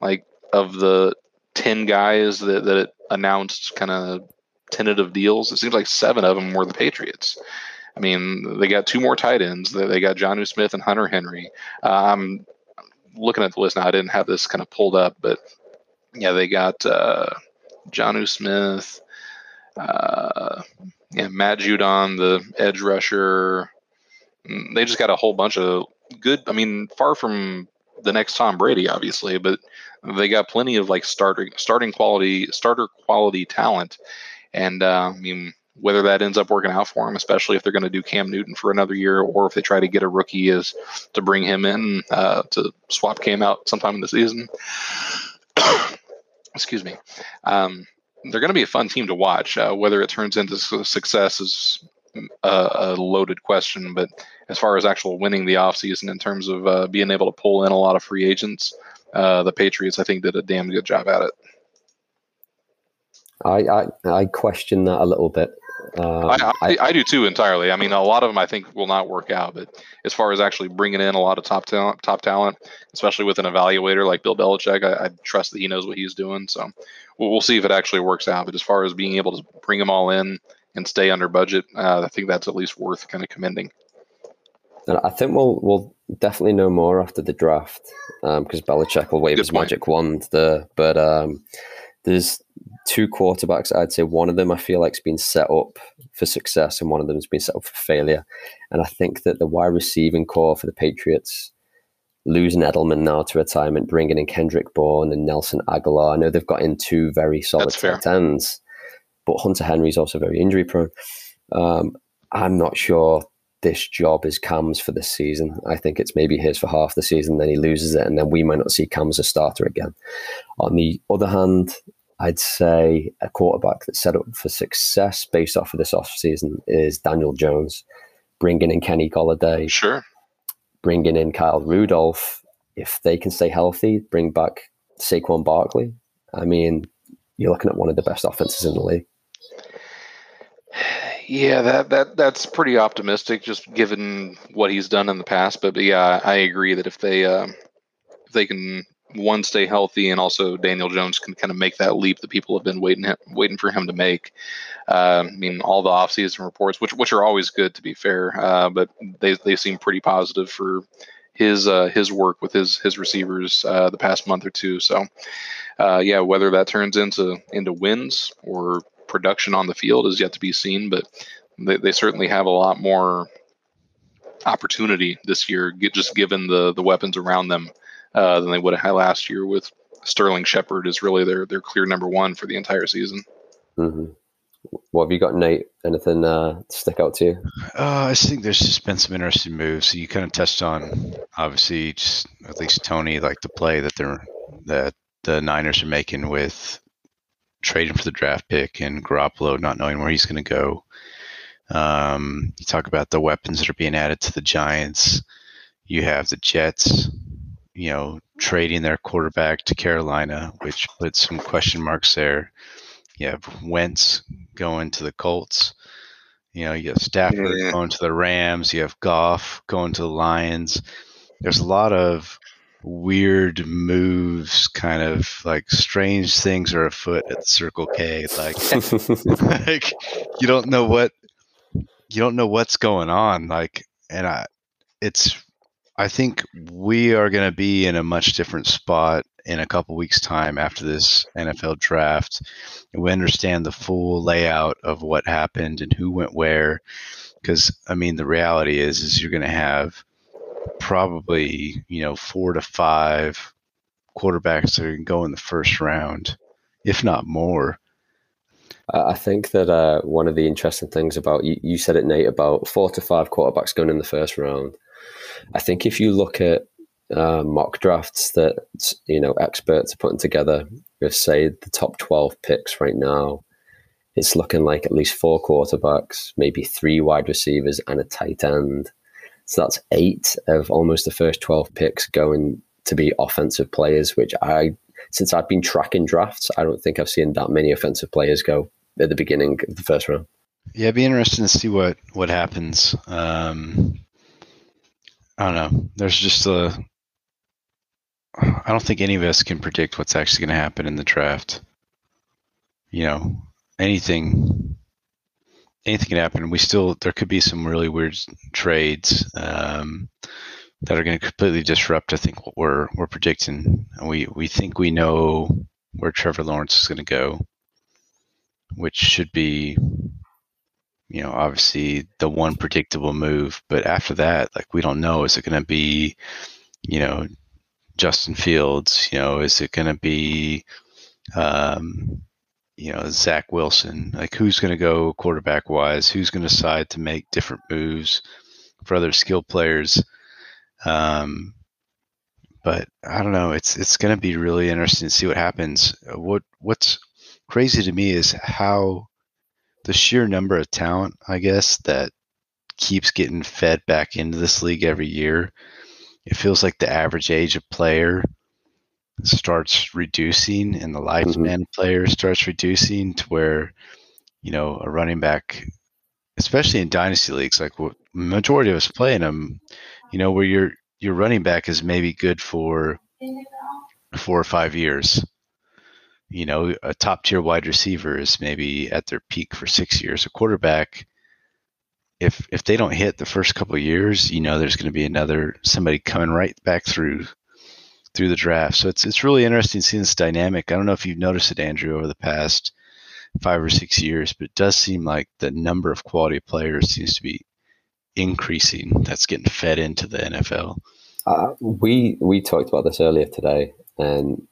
like of the ten guys that that announced kind of tentative deals, it seems like seven of them were the Patriots. I mean, they got two more tight ends. They got Jonnu Smith and Hunter Henry. Um, looking at the list now, I didn't have this kind of pulled up, but yeah, they got uh, Jonnu Smith, uh, yeah, Matt Judon, the edge rusher. Mm, they just got a whole bunch of good. I mean, far from the next Tom Brady, obviously, but they got plenty of like starting starting quality starter quality talent. And uh, I mean, whether that ends up working out for them, especially if they're going to do Cam Newton for another year, or if they try to get a rookie is to bring him in uh, to swap Cam out sometime in the season. Excuse me. Um, they're going to be a fun team to watch. Uh, whether it turns into success is a, a, loaded question, but as far as actual winning the offseason in terms of uh, being able to pull in a lot of free agents, uh, the Patriots, I think, did a damn good job at it. I, I, I question that a little bit. Um, I, I, I, do too entirely. I mean, a lot of them I think will not work out, but as far as actually bringing in a lot of top talent, top talent, especially with an evaluator like Bill Belichick, I, I trust that he knows what he's doing. So we'll, we'll, see if it actually works out. But as far as being able to bring them all in and stay under budget, uh, I think that's at least worth kind of commending. And I think we'll we'll definitely know more after the draft because um, Belichick will wave Good his point. magic wand there. But um, there's two quarterbacks. I'd say one of them I feel like has been set up for success, and one of them has been set up for failure. And I think that the wide receiving corps for the Patriots, losing Edelman now to retirement, bringing in Kendrick Bourne and Nelson Agholor, I know they've got in two very solid tight ends, but Hunter Henry is also very injury prone. Um, I'm not sure this job is Cam's for this season. I think it's maybe his for half the season, then he loses it, and then we might not see Cam as a starter again. On the other hand, I'd say a quarterback that's set up for success based off of this offseason is Daniel Jones. Bringing in Kenny Golladay. Sure. Bringing in Kyle Rudolph. If they can stay healthy, bring back Saquon Barkley. I mean, you're looking at one of the best offenses in the league. Yeah, that that that's pretty optimistic, just given what he's done in the past. But, but yeah, I agree that if they uh, if they can one stay healthy and also Daniel Jones can kind of make that leap that people have been waiting waiting for him to make. Uh, I mean, all the offseason reports, which which are always good to be fair, uh, but they they seem pretty positive for his uh, his work with his his receivers uh, the past month or two. So, uh, yeah, whether that turns into into wins or production on the field is yet to be seen, but they, they certainly have a lot more opportunity this year, just given the the weapons around them uh, than they would have had last year. With Sterling Shepard is really their their clear number one for the entire season. Mm-hmm. What have you got, Nate? Anything uh, stick out to you? Uh, I think there's just been some interesting moves. You kind of touched on, obviously, just at least Tony, like the play that they're that the Niners are making with trading for the draft pick and Garoppolo not knowing where he's going to go. Um, you talk about the weapons that are being added to the Giants. You have the Jets you know, trading their quarterback to Carolina, which puts some question marks there. You have Wentz going to the Colts. You know, you have Stafford Yeah. going to the Rams. You have Goff going to the Lions. There's a lot of weird moves, kind of like strange things are afoot at the Circle K. Like, <laughs> like you don't know what you don't know what's going on. Like, and I, it's I think we are going to be in a much different spot in a couple weeks' time after this NFL draft. We understand the full layout of what happened and who went where. Because I mean, the reality is, is you're going to have probably you know four to five quarterbacks that are going to go in the first round, if not more. I think that uh, one of the interesting things about you, you said it, Nate, about four to five quarterbacks going in the first round. I think if you look at uh, mock drafts that you know experts are putting together, with say the top twelve picks right now, it's looking like at least four quarterbacks, maybe three wide receivers, and a tight end. So that's eight of almost the first twelve picks going to be offensive players, which I since I've been tracking drafts, I don't think I've seen that many offensive players go at the beginning of the first round. Yeah, it'd be interesting to see what what happens. Um, I don't know. There's just a. I don't think any of us can predict what's actually going to happen in the draft. You know, anything, anything can happen. We still there could be some really weird trades um, that are going to completely disrupt. I think what we're we're predicting. We we think we know where Trevor Lawrence is going to go, which should be you know, obviously the one predictable move. But after that, like we don't know. Is it going to be, you know, Justin Fields? You know, is it going to be, um, you know, Zach Wilson? Like who's going to go quarterback wise? Who's going to decide to make different moves for other skill players? Um, but I don't know. It's it's going to be really interesting to see what happens. What what's crazy to me is how the sheer number of talent, I guess, that keeps getting fed back into this league every year. It feels like the average age of player starts reducing and the mm-hmm. lifespan of player starts reducing to where, you know, a running back, especially in dynasty leagues, like what majority of us play in them, you know, where your your running back is maybe good for four or five years you know, a top tier wide receiver is maybe at their peak for six years. A quarterback, if if they don't hit the first couple of years, you know, there's going to be another somebody coming right back through through the draft. So it's it's really interesting seeing this dynamic. I don't know if you've noticed it, Andrew, over the past five or six years, but it does seem like the number of quality players seems to be increasing. That's getting fed into the NFL. Uh, we we talked about this earlier today, and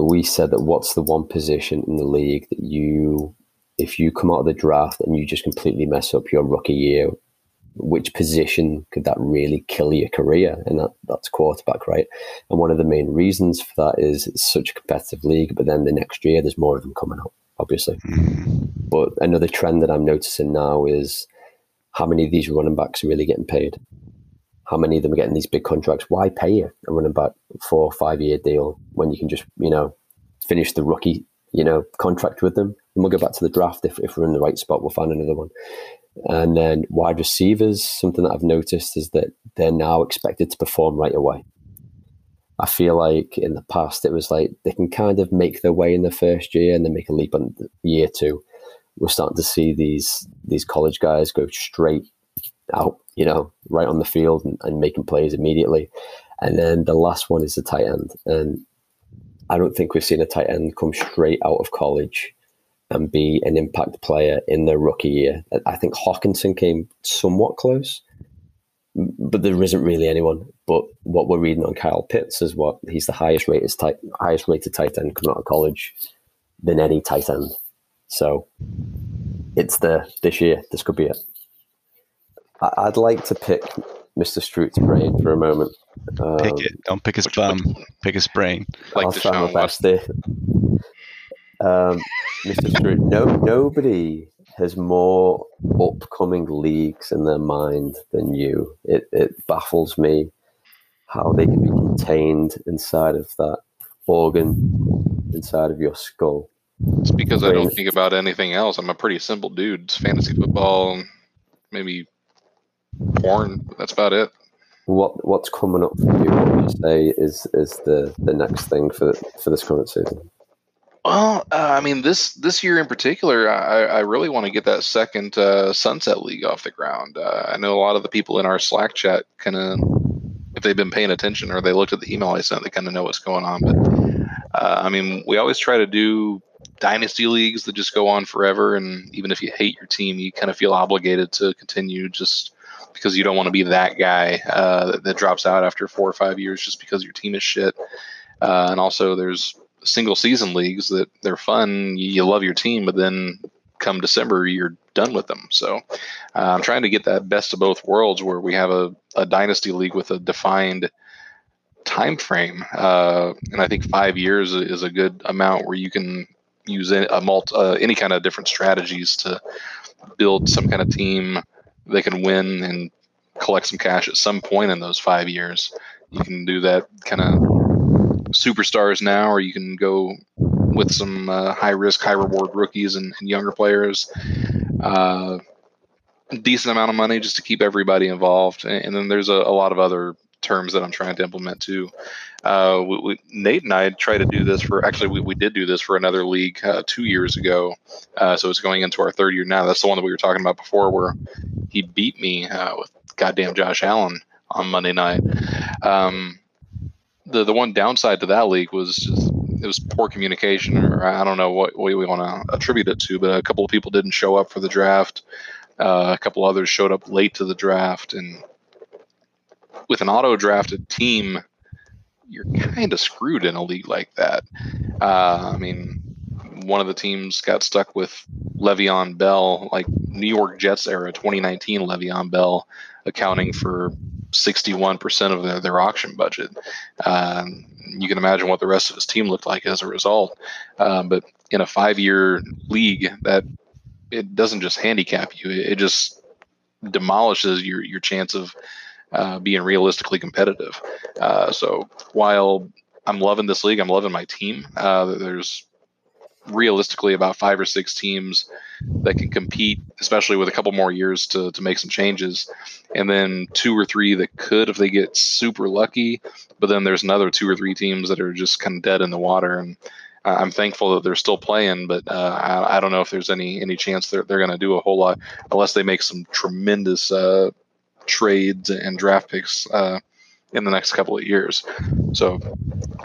we said that what's the one position in the league that you, if you come out of the draft and you just completely mess up your rookie year, which position could that really kill your career? And that, that's quarterback, right? And one of the main reasons for that is it's such a competitive league, but then the next year there's more of them coming out, obviously. Mhm. But another trend that I'm noticing now is how many of these running backs are really getting paid? How many of them are getting these big contracts? Why pay you a running back four or five year deal when you can just, you know, finish the rookie, you know, contract with them? And we'll go back to the draft. If, if we're in the right spot, we'll find another one. And then wide receivers, something that I've noticed is that they're now expected to perform right away. I feel like in the past it was like they can kind of make their way in the first year and then make a leap on year two. We're starting to see these these college guys go straight out, you know, right on the field and, and making plays immediately. And then the last one is the tight end. And I don't think we've seen a tight end come straight out of college and be an impact player in their rookie year. I think Hockenson came somewhat close, but there isn't really anyone. But what we're reading on Kyle Pitts is what he's the highest rated tight, highest rated tight end coming out of college than any tight end. So it's the this year. This could be it. I, I'd like to pick Mr. Stroop's brain for a moment. Um, Pick it. Don't pick his which- bum. Pick his brain. Like I'll try my best there. Um, Mr. Stroot, no, nobody has more upcoming leagues in their mind than you. It, it baffles me how they can be contained inside of that organ inside of your skull. It's because I don't think about anything else. I'm a pretty simple dude. It's fantasy football, maybe porn. That's about it. What what's coming up for you? What would you say is is the the next thing for for this current season? Well, uh, I mean this this year in particular, I, I really want to get that second uh, Sunset League off the ground. Uh, I know a lot of the people in our Slack chat kind of, if they've been paying attention or they looked at the email I sent, they kind of know what's going on. But uh, I mean, we always try to do dynasty leagues that just go on forever, and even if you hate your team, you kind of feel obligated to continue just because you don't want to be that guy uh, that, that, drops out after four or five years just because your team is shit. Uh, and also, there's single season leagues that they're fun. You, you, love your team, but then come December, you're done with them. So uh, I'm trying to get that best of both worlds where we have a, a dynasty league with a defined time frame. Uh, and I think five years is a good amount where you can use a uh, any kind of different strategies to build some kind of team they can win and collect some cash at some point in those five years. You can do that kind of superstars now, or you can go with some uh, high risk, high reward rookies and, and younger players. Uh, decent amount of money just to keep everybody involved. And, and then there's a, a, lot of other terms that I'm trying to implement too. Uh, we, we, Nate and I tried to do this for actually we, we did do this for another league uh, two years ago. Uh, so it's going into our third year now. That's the one that we were talking about before, where he beat me uh, with goddamn Josh Allen on Monday night. Um, the the one downside to that league was just it was poor communication, or I don't know what way we want to attribute it to, but a couple of people didn't show up for the draft. Uh, a couple others showed up late to the draft, and with an auto drafted team, you're kind of screwed in a league like that. Uh, I mean, one of the teams got stuck with Le'Veon Bell, like New York Jets era 2019 Le'Veon Bell, accounting for 61% of their, their auction budget. Um, you can imagine what the rest of his team looked like as a result. Um, but in a five year league, that it doesn't just handicap you, it, just demolishes your, your chance of uh, being realistically competitive. Uh, so while I'm loving this league, I'm loving my team. Uh, there's realistically about five or six teams that can compete, especially with a couple more years to, to make some changes. And then two or three that could if they get super lucky. But then there's another two or three teams that are just kind of dead in the water. And I'm thankful that they're still playing, but uh, I, I, don't know if there's any any chance they're, they're going to do a whole lot unless they make some tremendous uh, trades and draft picks uh, in the next couple of years. So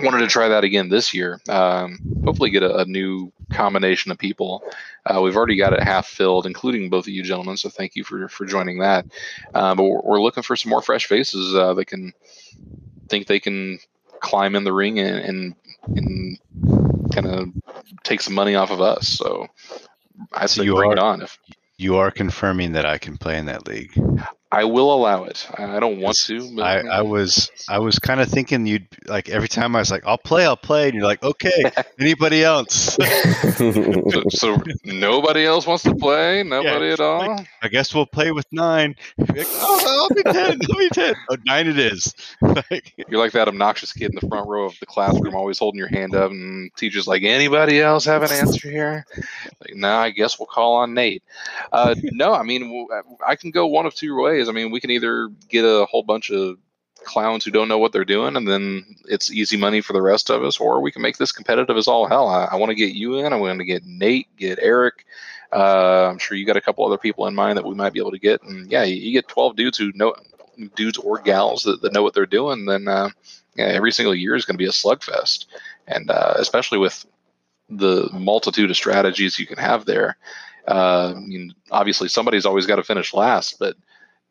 wanted to try that again this year. Um, hopefully, get a, a, new combination of people. Uh, we've already got it half filled, including both of you gentlemen. So thank you for for joining that. Uh, but we're, we're, looking for some more fresh faces uh, that can think they can climb in the ring and and, and kind of take some money off of us. So I say so bring are, it on. If you are confirming that I can play in that league. I will allow it. I don't want to. But, I, I was I was kind of thinking you'd like every time I was like I'll play I'll play and you're like okay <laughs> anybody else. <laughs> so, so, nobody else wants to play. Nobody yeah, at all. Like, I guess we'll play with nine. Like, oh, I'll be ten. I'll be ten. Oh, nine it is. <laughs> like, you're like that obnoxious kid in the front row of the classroom, always holding your hand up, and teachers like anybody else have an answer here. Like, no, nah, I guess we'll call on Nate. Uh, no, I mean I can go one of two ways ways. I mean, we can either get a whole bunch of clowns who don't know what they're doing, and then it's easy money for the rest of us, or we can make this competitive as all hell. I, I want to get you in. I want to get Nate, get Eric. Uh, I'm sure you got a couple other people in mind that we might be able to get. And yeah, you, you get 12 dudes who know dudes or gals that, that know what they're doing. Then uh, yeah, every single year is going to be a slugfest, and uh, especially with the multitude of strategies you can have there. Uh, I mean, obviously somebody's always got to finish last, but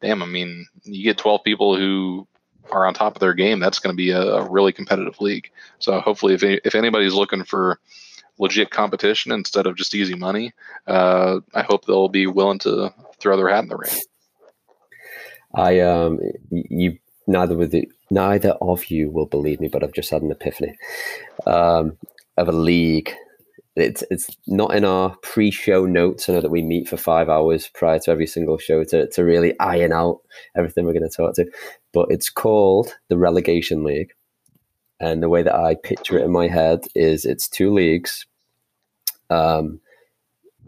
damn, I mean, you get 12 people who are on top of their game, that's going to be a, a, really competitive league. So hopefully, if, if anybody's looking for legit competition instead of just easy money, uh, I hope they'll be willing to throw their hat in the ring. I um, you neither with the, neither of you will believe me, but I've just had an epiphany um, of a league it's it's not in our pre-show notes. I know that we meet for five hours prior to every single show to to really iron out everything we're going to talk to, but it's called the relegation league, and the way that I picture it in my head is it's two leagues. Um,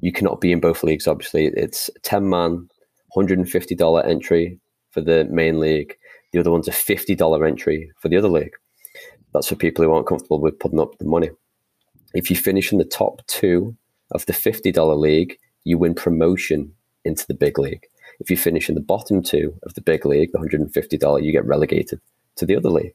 you cannot be in both leagues. Obviously, it's ten man, hundred and fifty dollar entry for the main league. The other one's a fifty dollar entry for the other league. That's for people who aren't comfortable with putting up the money. If you finish in the top two of the $50 league, you win promotion into the big league. If you finish in the bottom two of the big league, the $150, you get relegated to the other league.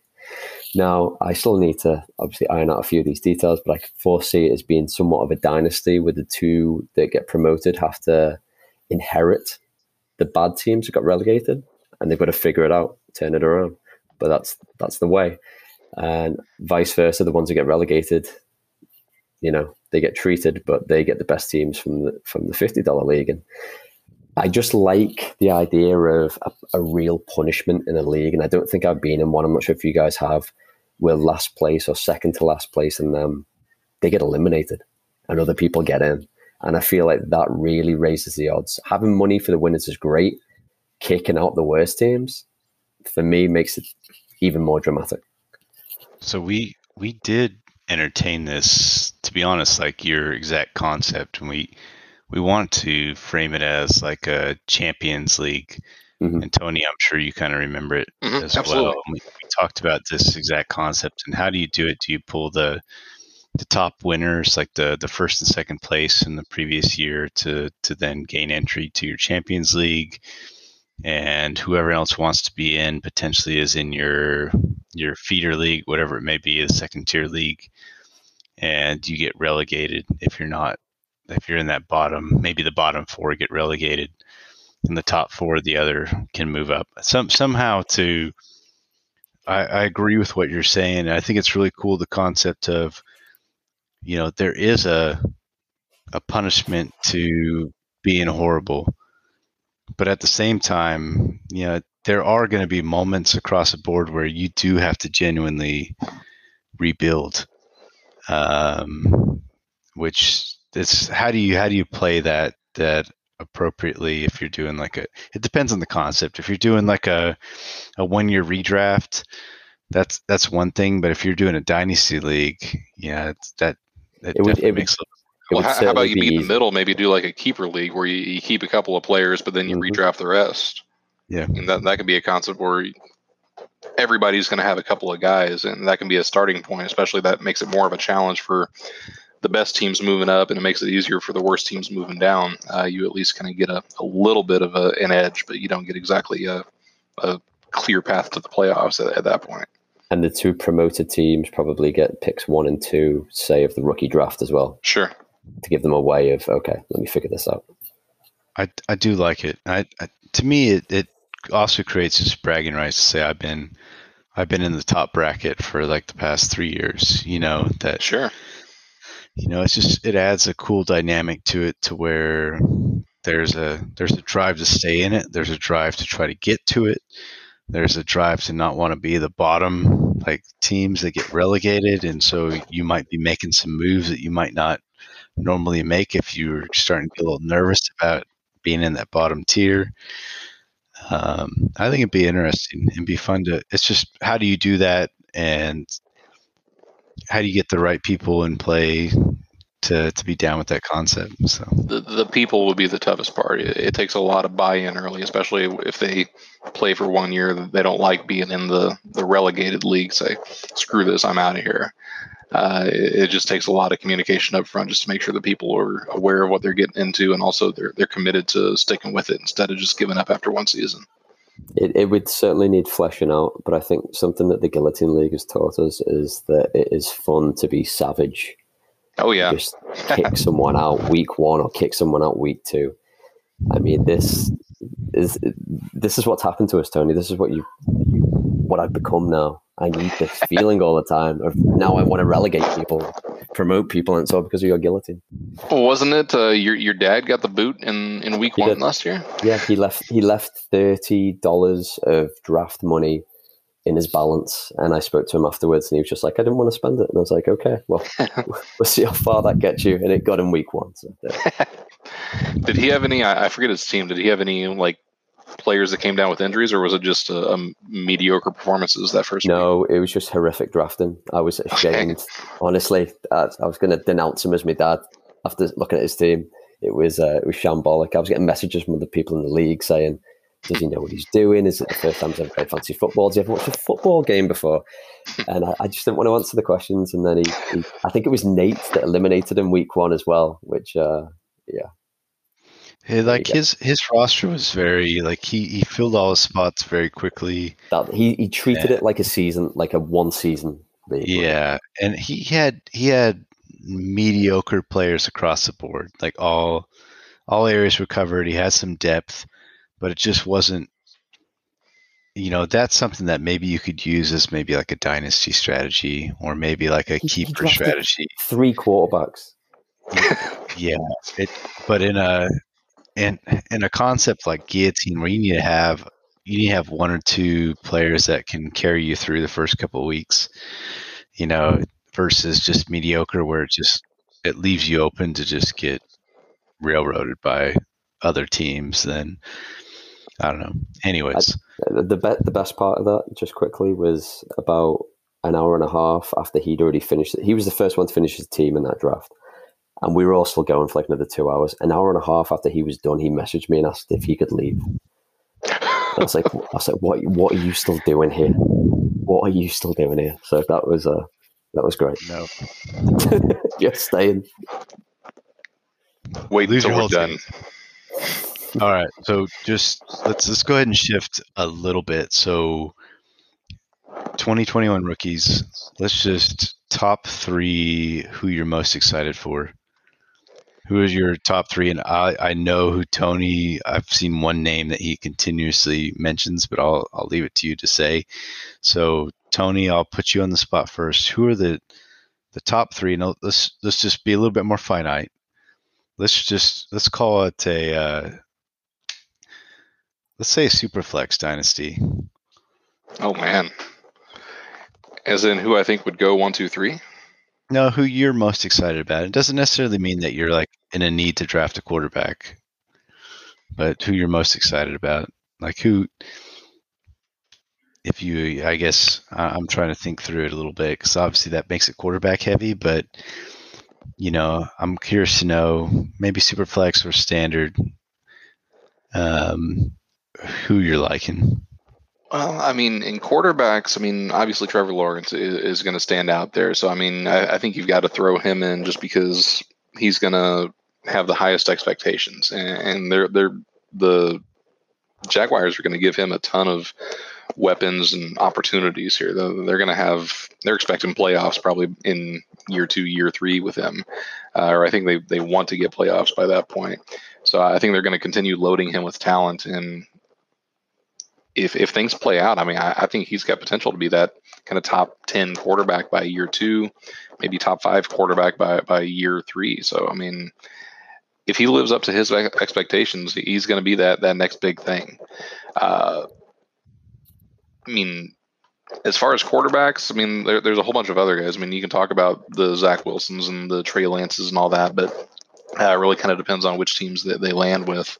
Now, I still need to obviously iron out a few of these details, but I can foresee it as being somewhat of a dynasty where the two that get promoted have to inherit the bad teams that got relegated and they've got to figure it out, turn it around. But that's that's the way. And vice versa, the ones that get relegated you know they get treated, but they get the best teams from the from the fifty dollar league. And I just like the idea of a, a, real punishment in a league, and I don't think I've been in one. I'm not sure if you guys have. Where last place or second to last place, and um, they get eliminated, and other people get in. And I feel like that really raises the odds. Having money for the winners is great. Kicking out the worst teams, for me, makes it even more dramatic. So we we did entertain this to be honest like your exact concept. And we we want to frame it as like a champions league. Mm-hmm. and tony i'm sure you kind of remember it mm-hmm, as absolutely. well we, we, talked about this exact concept. And how do you do it? Do you pull the the top winners like the the first and second place in the previous year to to then gain entry to your champions league and whoever else wants to be in potentially is in your your feeder league, whatever it may be, a second tier league, and you get relegated if you're not if you're in that bottom, maybe the bottom four get relegated, and the top four, the other can move up. Some somehow to I, I agree with what you're saying. I think it's really cool the concept of you know there is a a punishment to being horrible but at the same time, you know, there are going to be moments across the board where you do have to genuinely rebuild. Um, which it's how do you how do you play that that appropriately if you're doing like a it depends on the concept if you're doing like a a one year redraft that's that's one thing but if you're doing a dynasty league yeah that it, it would, it makes would, well, how, how, about you be in the middle? Maybe do like a keeper league where you, you keep a couple of players, but then you mm-hmm. redraft the rest. Yeah, and that that could be a concept where everybody's going to have a couple of guys, and that can be a starting point. Especially that makes it more of a challenge for the best teams moving up, and it makes it easier for the worst teams moving down. Uh, you at least kind of get a, a little bit of a, an edge, but you don't get exactly a, a clear path to the playoffs at, at that point. And the two promoted teams probably get picks one and two, say, of the rookie draft as well. Sure to give them a way of okay, let me figure this out. I, I do like it. I, I to me it, it also creates this bragging rights to say I've been I've been in the top bracket for like the past three years. You know that sure. You know, it's just it adds a cool dynamic to it to where there's a there's a drive to stay in it. There's a drive to try to get to it. There's a drive to not want to be the bottom like teams that get relegated, and so you might be making some moves that you might not normally make if you're starting to get a little nervous about being in that bottom tier. Um, I think it'd be interesting and be fun to. It's just how do you do that, and how do you get the right people in play to to be down with that concept? So the the people would be the toughest part. It, it takes a lot of buy-in early, especially if they play for one year. They don't like being in the the relegated league. Say, screw this, I'm out of here uh, it, it, just takes a lot of communication up front just to make sure that people are aware of what they're getting into and also they're they're committed to sticking with it instead of just giving up after one season. It, it would certainly need fleshing out, but I think something that the Guillotine League has taught us is that it is fun to be savage. Oh yeah, just kick <laughs> someone out week one or kick someone out week two. I mean, this is this is what's happened to us, Tony. This is what you, you what I've become now. I need this feeling all the time of now I want to relegate people, promote people, and it's all because of your guillotine. Well, wasn't it uh, your your dad got the boot in, in week he one did. last year? Yeah, he left he left thirty dollars of draft money in his balance. And I spoke to him afterwards, and he was just like, "I didn't want to spend it." And I was like, "Okay, well, <laughs> we'll see how far that gets you." And it got him week one. So, yeah. <laughs> did he have any? I forget his team. Did he have any like players that came down with injuries, or was it just a, a mediocre performances that first? No, week? it was just horrific drafting. I was <laughs> ashamed, okay. honestly. I, I was going to denounce him as my dad after looking at his team. It was uh, it was shambolic. I was getting messages from other people in the league saying, "Does he know what he's doing? Is it the first time he's ever played fantasy football? Has he ever watched a football game before?" And I, I just didn't want to answer the questions. And then he, he, I think it was Nate that eliminated him week one as well. Which, uh, yeah, Hey, like his his roster was very like he he filled all his spots very quickly. That he he treated and, it like a season, like a one season. League. Yeah, and he had he had mediocre players across the board. Like all all areas were covered. He had some depth, but it just wasn't. You know, that's something that maybe you could use as maybe like a dynasty strategy, or maybe like a he, keeper he strategy. Three quarterbacks. <laughs> yeah, it, but in a in in a concept like guillotine where you need to have you need to have one or two players that can carry you through the first couple of weeks you know versus just mediocre where it just it leaves you open to just get railroaded by other teams then i don't know. Anyways. I, the be- the best part of that just quickly was about an hour and a half after he'd already finished he was the first one to finish his team in that draft and we were all still going for like another two hours. An hour and a half after he was done, he messaged me and asked if he could leave. I was like, I was like, what, what are you still doing here? What are you still doing here? So that was, uh, that was great. No, <laughs> just staying. Wait Lose until we're done. All right, so just let's let's go ahead and shift a little bit. So, 2021 rookies. Let's just top three. Who you're most excited for? Who is your top three? And I, I know who Tony. I've seen one name that he continuously mentions, but I'll I'll leave it to you to say. So Tony, I'll put you on the spot first. Who are the the top three? And let's let's just be a little bit more finite. Let's just let's call it a uh, let's say a superflex dynasty. Oh man, as in who I think would go one, two, three. No, who you're most excited about. It doesn't necessarily mean that you're like in a need to draft a quarterback, but who you're most excited about. Like who, if you, I guess I'm trying to think through it a little bit because obviously that makes it quarterback heavy, but you know, I'm curious to know maybe super flex or standard, um, who you're liking. Well, I mean, in quarterbacks, I mean, obviously Trevor Lawrence is, is going to stand out there. So, I mean, I, I think you've got to throw him in just because he's going to have the highest expectations, and, and they're they're the Jaguars are going to give him a ton of weapons and opportunities here. They're, going to have they're expecting playoffs probably in year two, year three with him, uh, or I think they they want to get playoffs by that point. So I think they're going to continue loading him with talent, and if if things play out, I mean, I, I, think he's got potential to be that kind of top ten quarterback by year two, maybe top five quarterback by by year three. So I mean, if he lives up to his expectations, he's going to be that that next big thing. Uh, I mean, as far as quarterbacks, I mean, there, there's a whole bunch of other guys. I mean, you can talk about the Zach Wilsons and the Trey Lances and all that, but uh, it really kind of depends on which teams that they land with.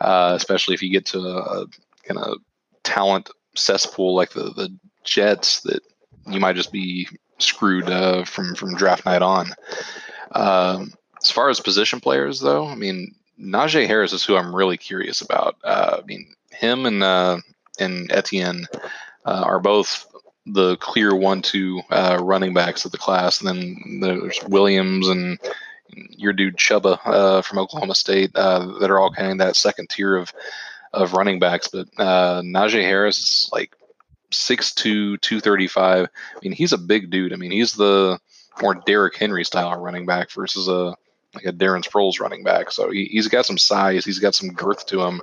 Uh, especially if you get to a, kind of talent cesspool like the the Jets that you might just be screwed uh, from from draft night on. Um, as far as position players, though, I mean Najee Harris is who I'm really curious about. Uh, I mean him and uh, and Etienne uh, are both the clear one-two uh, running backs of the class, and then there's Williams and your dude Chuba uh, from Oklahoma State that are all kind of that second tier of of running backs, but uh, Najee Harris is like 6'2", 235. I mean, he's a big dude. I mean, he's the more Derrick Henry style running back versus a like a Darren Sproles running back. So he, has got some size. He's got some girth to him.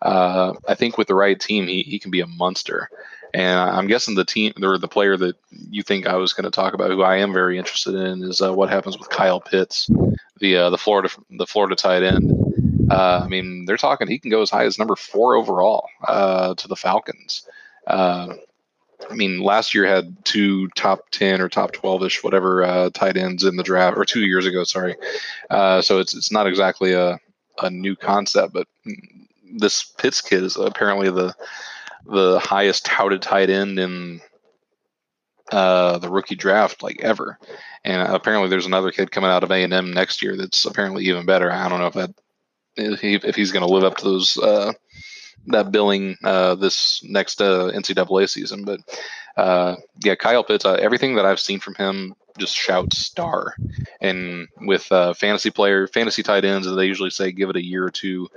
Uh, I think with the right team, he, he can be a monster. And I'm guessing the team, or the player that you think I was going to talk about, who I am very interested in, is uh, what happens with Kyle Pitts, the uh, the Florida the Florida tight end. Uh, I mean, they're talking he can go as high as number four overall uh, to the Falcons. Uh, I mean, last year had two top ten or top twelve ish, whatever, uh, tight ends in the draft, or two years ago, sorry. Uh, so it's it's not exactly a a new concept, but this Pitts kid is apparently the the highest touted tight end in uh, the rookie draft like ever. And apparently, there's another kid coming out of A and M next year that's apparently even better. I don't know if that if, he, if he's going to live up to those uh, that billing uh, this next uh, NCAA season. But uh, yeah, Kyle Pitts, uh, everything that I've seen from him just shouts star. And with uh, fantasy player, fantasy tight ends, they usually say give it a year or two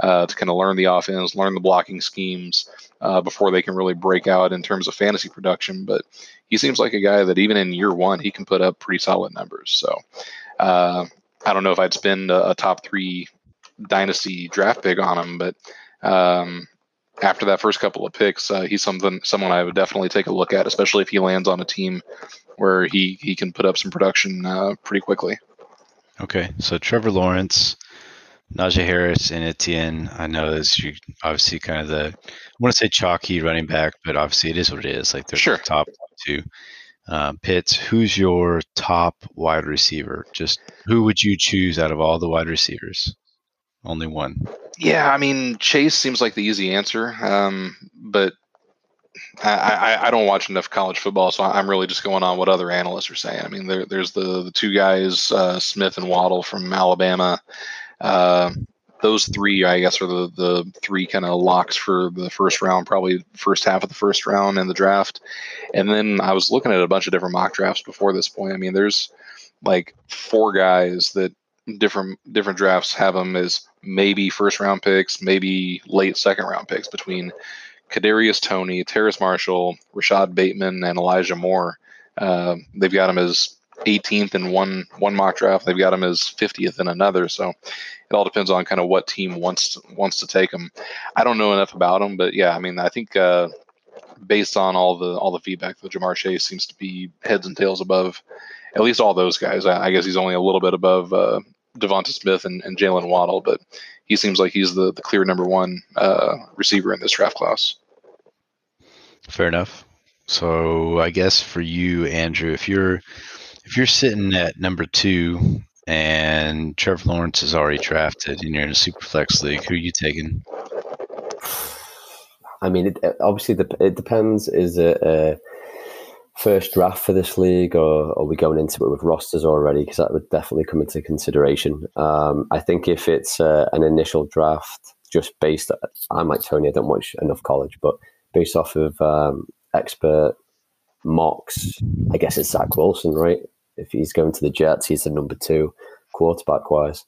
uh, to kind of learn the offense, learn the blocking schemes uh, before they can really break out in terms of fantasy production. But he seems like a guy that even in year one, he can put up pretty solid numbers. So uh, I don't know if I'd spend a, a, top three dynasty draft pick on him, but um, after that first couple of picks, uh, he's something someone I would definitely take a look at, especially if he lands on a team where he he can put up some production uh, pretty quickly. Okay, so Trevor Lawrence, Najee Harris, and Etienne. I know this you obviously kind of the I want to say chalky running back, but obviously it is what it is. Like they're sure. the top two. Um, Pitts, who's your top wide receiver? Just who would you choose out of all the wide receivers? Only one. Yeah, I mean Chase seems like the easy answer, um, but I, I, I, don't watch enough college football, so I'm really just going on what other analysts are saying. I mean, there, there's the the two guys, uh, Smith and Waddle from Alabama. Uh, those three, I guess, are the the three kind of locks for the first round, probably first half of the first round in the draft. And then I was looking at a bunch of different mock drafts before this point. I mean, there's like four guys that different different drafts have them as maybe first round picks, maybe late second round picks between Kadarius Toney, Terrace Marshall, Rashod Bateman, and Elijah Moore. Uh, they've got him as 18th in one one mock draft. They've got him as 50th in another. So it all depends on kind of what team wants to, wants to take him. I don't know enough about him, but yeah, I mean, I think uh, based on all the all the feedback, the Ja'Marr Chase seems to be heads and tails above at least all those guys. I, I guess he's only a little bit above uh, Devonta Smith and, and Jaylen Waddle, but he seems like he's the, the clear number one uh, receiver in this draft class. Fair enough. So I guess for you, Andrew, if you're if you're sitting at number two and Trevor Lawrence is already drafted and you're in a super flex league, who are you taking? I mean, it, obviously, it depends. Is it a first draft for this league, or are we going into it with rosters already? Because that would definitely come into consideration. Um, I think if it's uh, an initial draft, just based, I'm like Tony, I don't watch enough college, but based off of um, expert mocks, I guess it's Zach Wilson, right? If he's going to the Jets, he's the number two quarterback wise.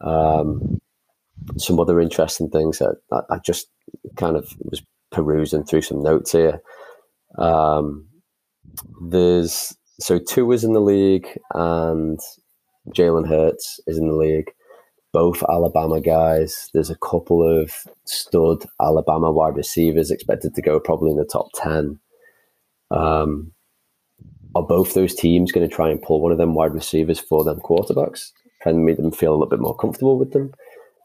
Um, some other interesting things that I, just kind of was perusing through some notes here. Um, there's so Tua is in the league and Jalen Hurts is in the league both Alabama guys. There's a couple of stud Alabama wide receivers expected to go probably in the top 10. Um, are both those teams going to try and pull one of them wide receivers for them quarterbacks, to make them feel a little bit more comfortable with them?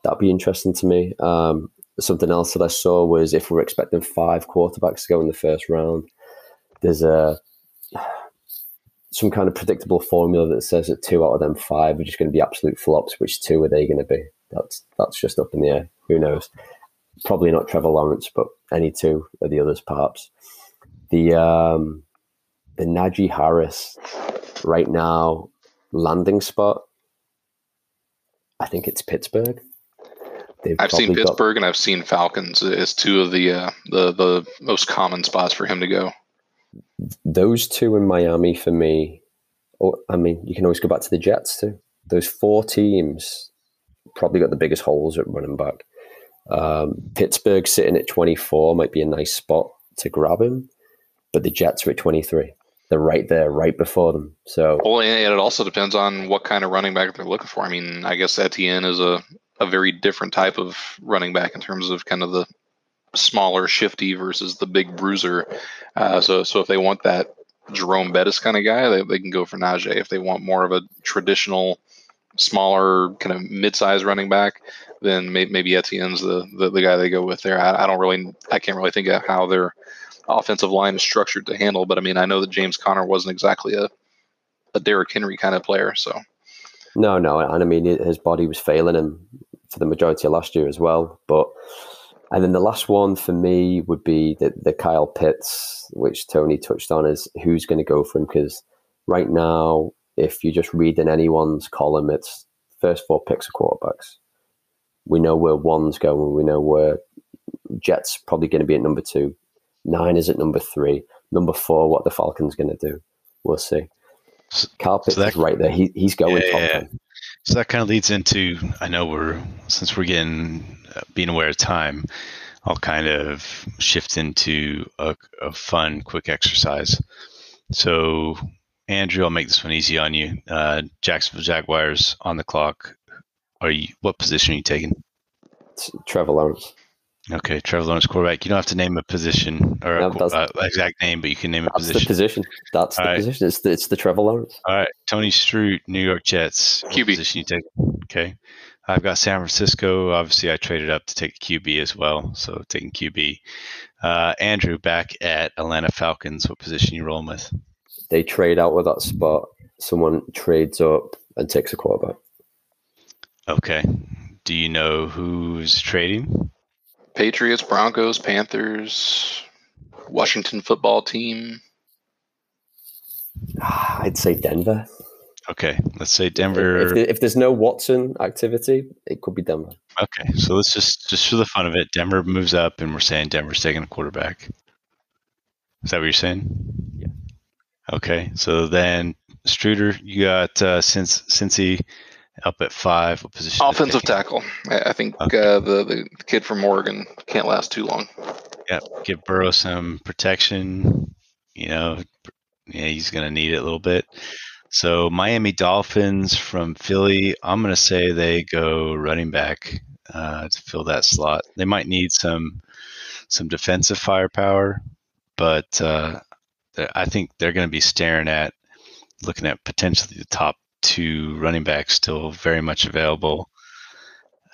That'd be interesting to me. Um, something else that I saw was if we're expecting five quarterbacks to go in the first round, there's a some kind of predictable formula that says that two out of them five are just going to be absolute flops. Which two are they going to be? That's that's just up in the air. Who knows? Probably not Trevor Lawrence, but any two of the others, perhaps. The um, the Najee Harris right now landing spot. I think it's Pittsburgh. They've I've seen Pittsburgh got, and I've seen Falcons as two of the uh, the the most common spots for him to go those two in Miami for me. Or, I mean, you can always go back to the Jets too. Those four teams probably got the biggest holes at running back. Um, Pittsburgh sitting at 24 might be a nice spot to grab him, but the Jets are at 23. They're right there, right before them. So, well, and it also depends on what kind of running back they're looking for. I mean, I guess Etienne is a, a very different type of running back in terms of kind of the smaller, shifty versus the big bruiser. Uh, so, so if they want that Jerome Bettis kind of guy, they, they can go for Najee. If they want more of a traditional, smaller kind of mid-sized running back, then may, maybe Etienne's the, the, the guy they go with there. I, I, don't really, I can't really think of how they're offensive line is structured to handle. But I mean, I know that James Conner wasn't exactly a a Derrick Henry kind of player. So no, no, and I mean his body was failing him for the majority of last year as well. But and then the last one for me would be the, the Kyle Pitts, which Tony touched on, is who's going to go for him because right now, if you just read in anyone's column, it's first four picks of quarterbacks. We know where one's going. We know where Jets probably going to be at number two. Nine is at number three. Number four, what the Falcons going to do? We'll see. So, Pitts so that, is right there. He, he's going yeah, yeah. So that kind of leads into I know we're since we're getting uh, being aware of time, I'll kind of shift into a, a fun, quick exercise. So Andrew, I'll make this one easy on you. Uh, Jacksonville Jaguars on the clock. Are you? What position are you taking? Trevor Lawrence. Okay, Trevor Lawrence, quarterback. You don't have to name a position or no, a, uh, exact name, but you can name a that's position. the position. That's All the right. position. It's the, it's the Trevor Lawrence. All right, Tony Strought, New York Jets. QB. position you take? Okay, I've got San Francisco. Obviously, I traded up to take a QB as well, so taking QB. Uh, Andrew, back at Atlanta Falcons. What position you rolling with? They trade out with that spot. Someone trades up and takes a quarterback. Okay. Do you know who's trading? Patriots, Broncos, Panthers, Washington football team. I'd say Denver. Okay, let's say Denver. If, if, there's no Watson activity, it could be Denver. Okay, so let's just just for the fun of it, Denver moves up, and we're saying Denver's taking a quarterback. Is that what you're saying? Yeah. Okay, so then Struder, you got uh, since Cincy up at five. What position? Offensive tackle. I think okay. uh, the the kid from Oregon can't last too long. Yep. Give Burrow some protection. You know, yeah, he's going to need it a little bit. So Miami Dolphins from Philly. I'm going to say they go running back uh, to fill that slot. They might need some some defensive firepower, but uh, I think they're going to be staring at looking at potentially the top two running backs still very much available.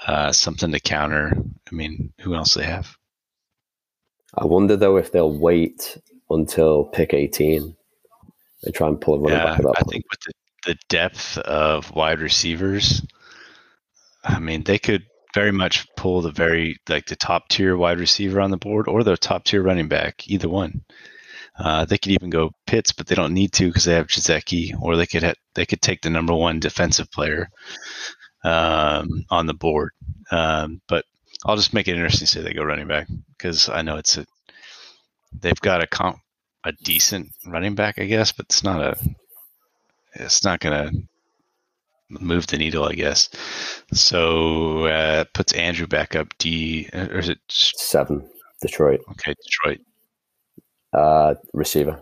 Uh, something to counter. I mean, who else they have? I wonder though if they'll wait until pick 18 and try and pull a running yeah, back at that I point. think with the, the depth of wide receivers, I mean, they could very much pull the very like the top tier wide receiver on the board or the top tier running back, either one. Uh, they could even go Pitts, but they don't need to because they have Gesicki, or they could ha- they could take the number one defensive player um, on the board. Um, but I'll just make it interesting to say they go running back because I know it's a they've got a comp, a decent running back, I guess, but it's not a it's not gonna move the needle, I guess. So uh, puts Andrew back up D, or is it seven? Detroit. Okay, Detroit uh, receiver.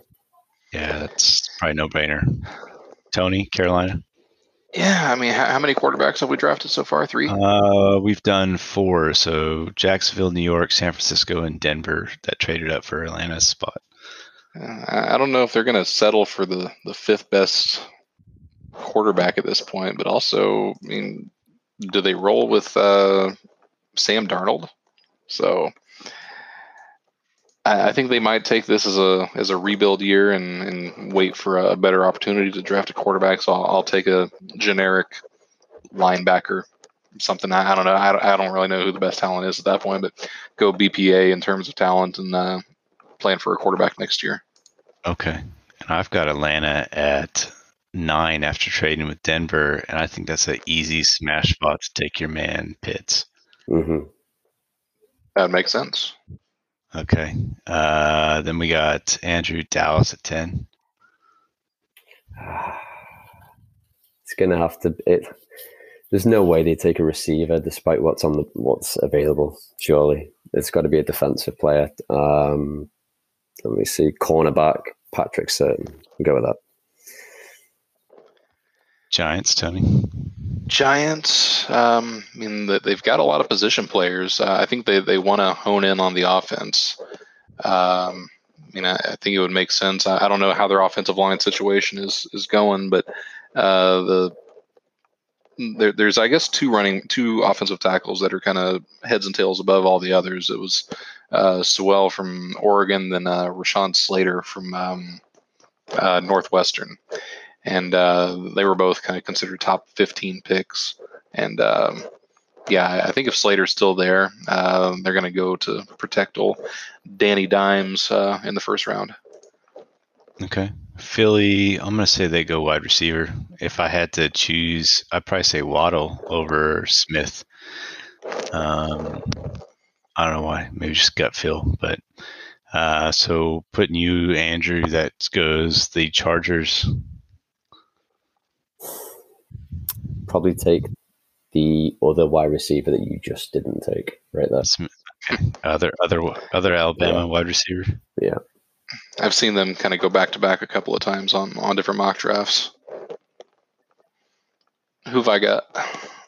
Yeah, that's probably no brainer. Tony, Carolina. Yeah, I mean, how, how, many quarterbacks have we drafted so far? Three. Uh, we've done four. So Jacksonville, New York, San Francisco, and Denver that traded up for Atlanta's spot. Uh, I don't know if they're going to settle for the the fifth best quarterback at this point, but also, I mean, do they roll with uh, Sam Darnold? So I, think they might take this as a as a rebuild year and, and wait for a better opportunity to draft a quarterback. So I'll, I'll take a generic linebacker, something I, I don't know. I, I don't really know who the best talent is at that point, but go BPA in terms of talent and uh, plan for a quarterback next year. Okay, and I've got Atlanta at nine after trading with Denver, and I think that's an easy smash spot to take your man Pitts. Mm-hmm. That makes sense. Okay. Uh, then we got Andrew Dallas at 10. <sighs> It's gonna have to. It, there's no way they take a receiver despite what's on the what's available. Surely it's got to be a defensive player. Um, let me see, cornerback Patrick Surtain. Go with that. Giants, Tony. Giants, um, I mean, they've got a lot of position players. Uh, I think they, they want to hone in on the offense. Um, I mean, I, I, think it would make sense. I, I, don't know how their offensive line situation is is going, but uh, the there, there's I guess two running two offensive tackles that are kind of heads and tails above all the others. It was uh, Sewell from Oregon, then uh, Rashawn Slater from um, uh, Northwestern, and uh, they were both kind of considered top 15 picks. And um, yeah, I think if Slater's still there, uh, they're going to go to protect old Danny Dimes uh, in the first round. Okay. Philly, I'm going to say they go wide receiver. If I had to choose, I'd probably say Waddle over Smith. Um, I don't know why. Maybe just gut feel. But uh, so putting you, Andrew, that goes the Chargers. Probably take the other wide receiver that you just didn't take right there. Okay. Other other other Alabama yeah. wide receiver. Yeah. I've seen them kind of go back to back a couple of times on on different mock drafts. Who've I got?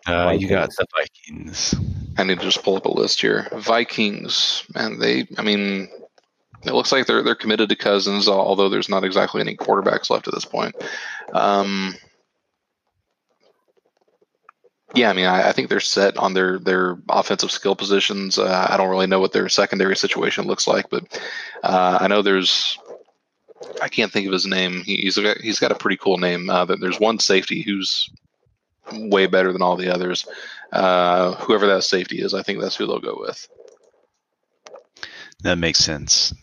Uh, you got the Vikings. I need to just pull up a list here. Vikings, man, they. I mean, it looks like they're they're committed to Cousins, although there's not exactly any quarterbacks left at this point. Um, yeah, I mean, I, I, think they're set on their their offensive skill positions. Uh, I don't really know what their secondary situation looks like, but uh, I know there's. I can't think of his name. He, he's got, he's got a pretty cool name. Uh, there's one safety who's way better than all the others. Uh, whoever that safety is, I think that's who they'll go with. That makes sense.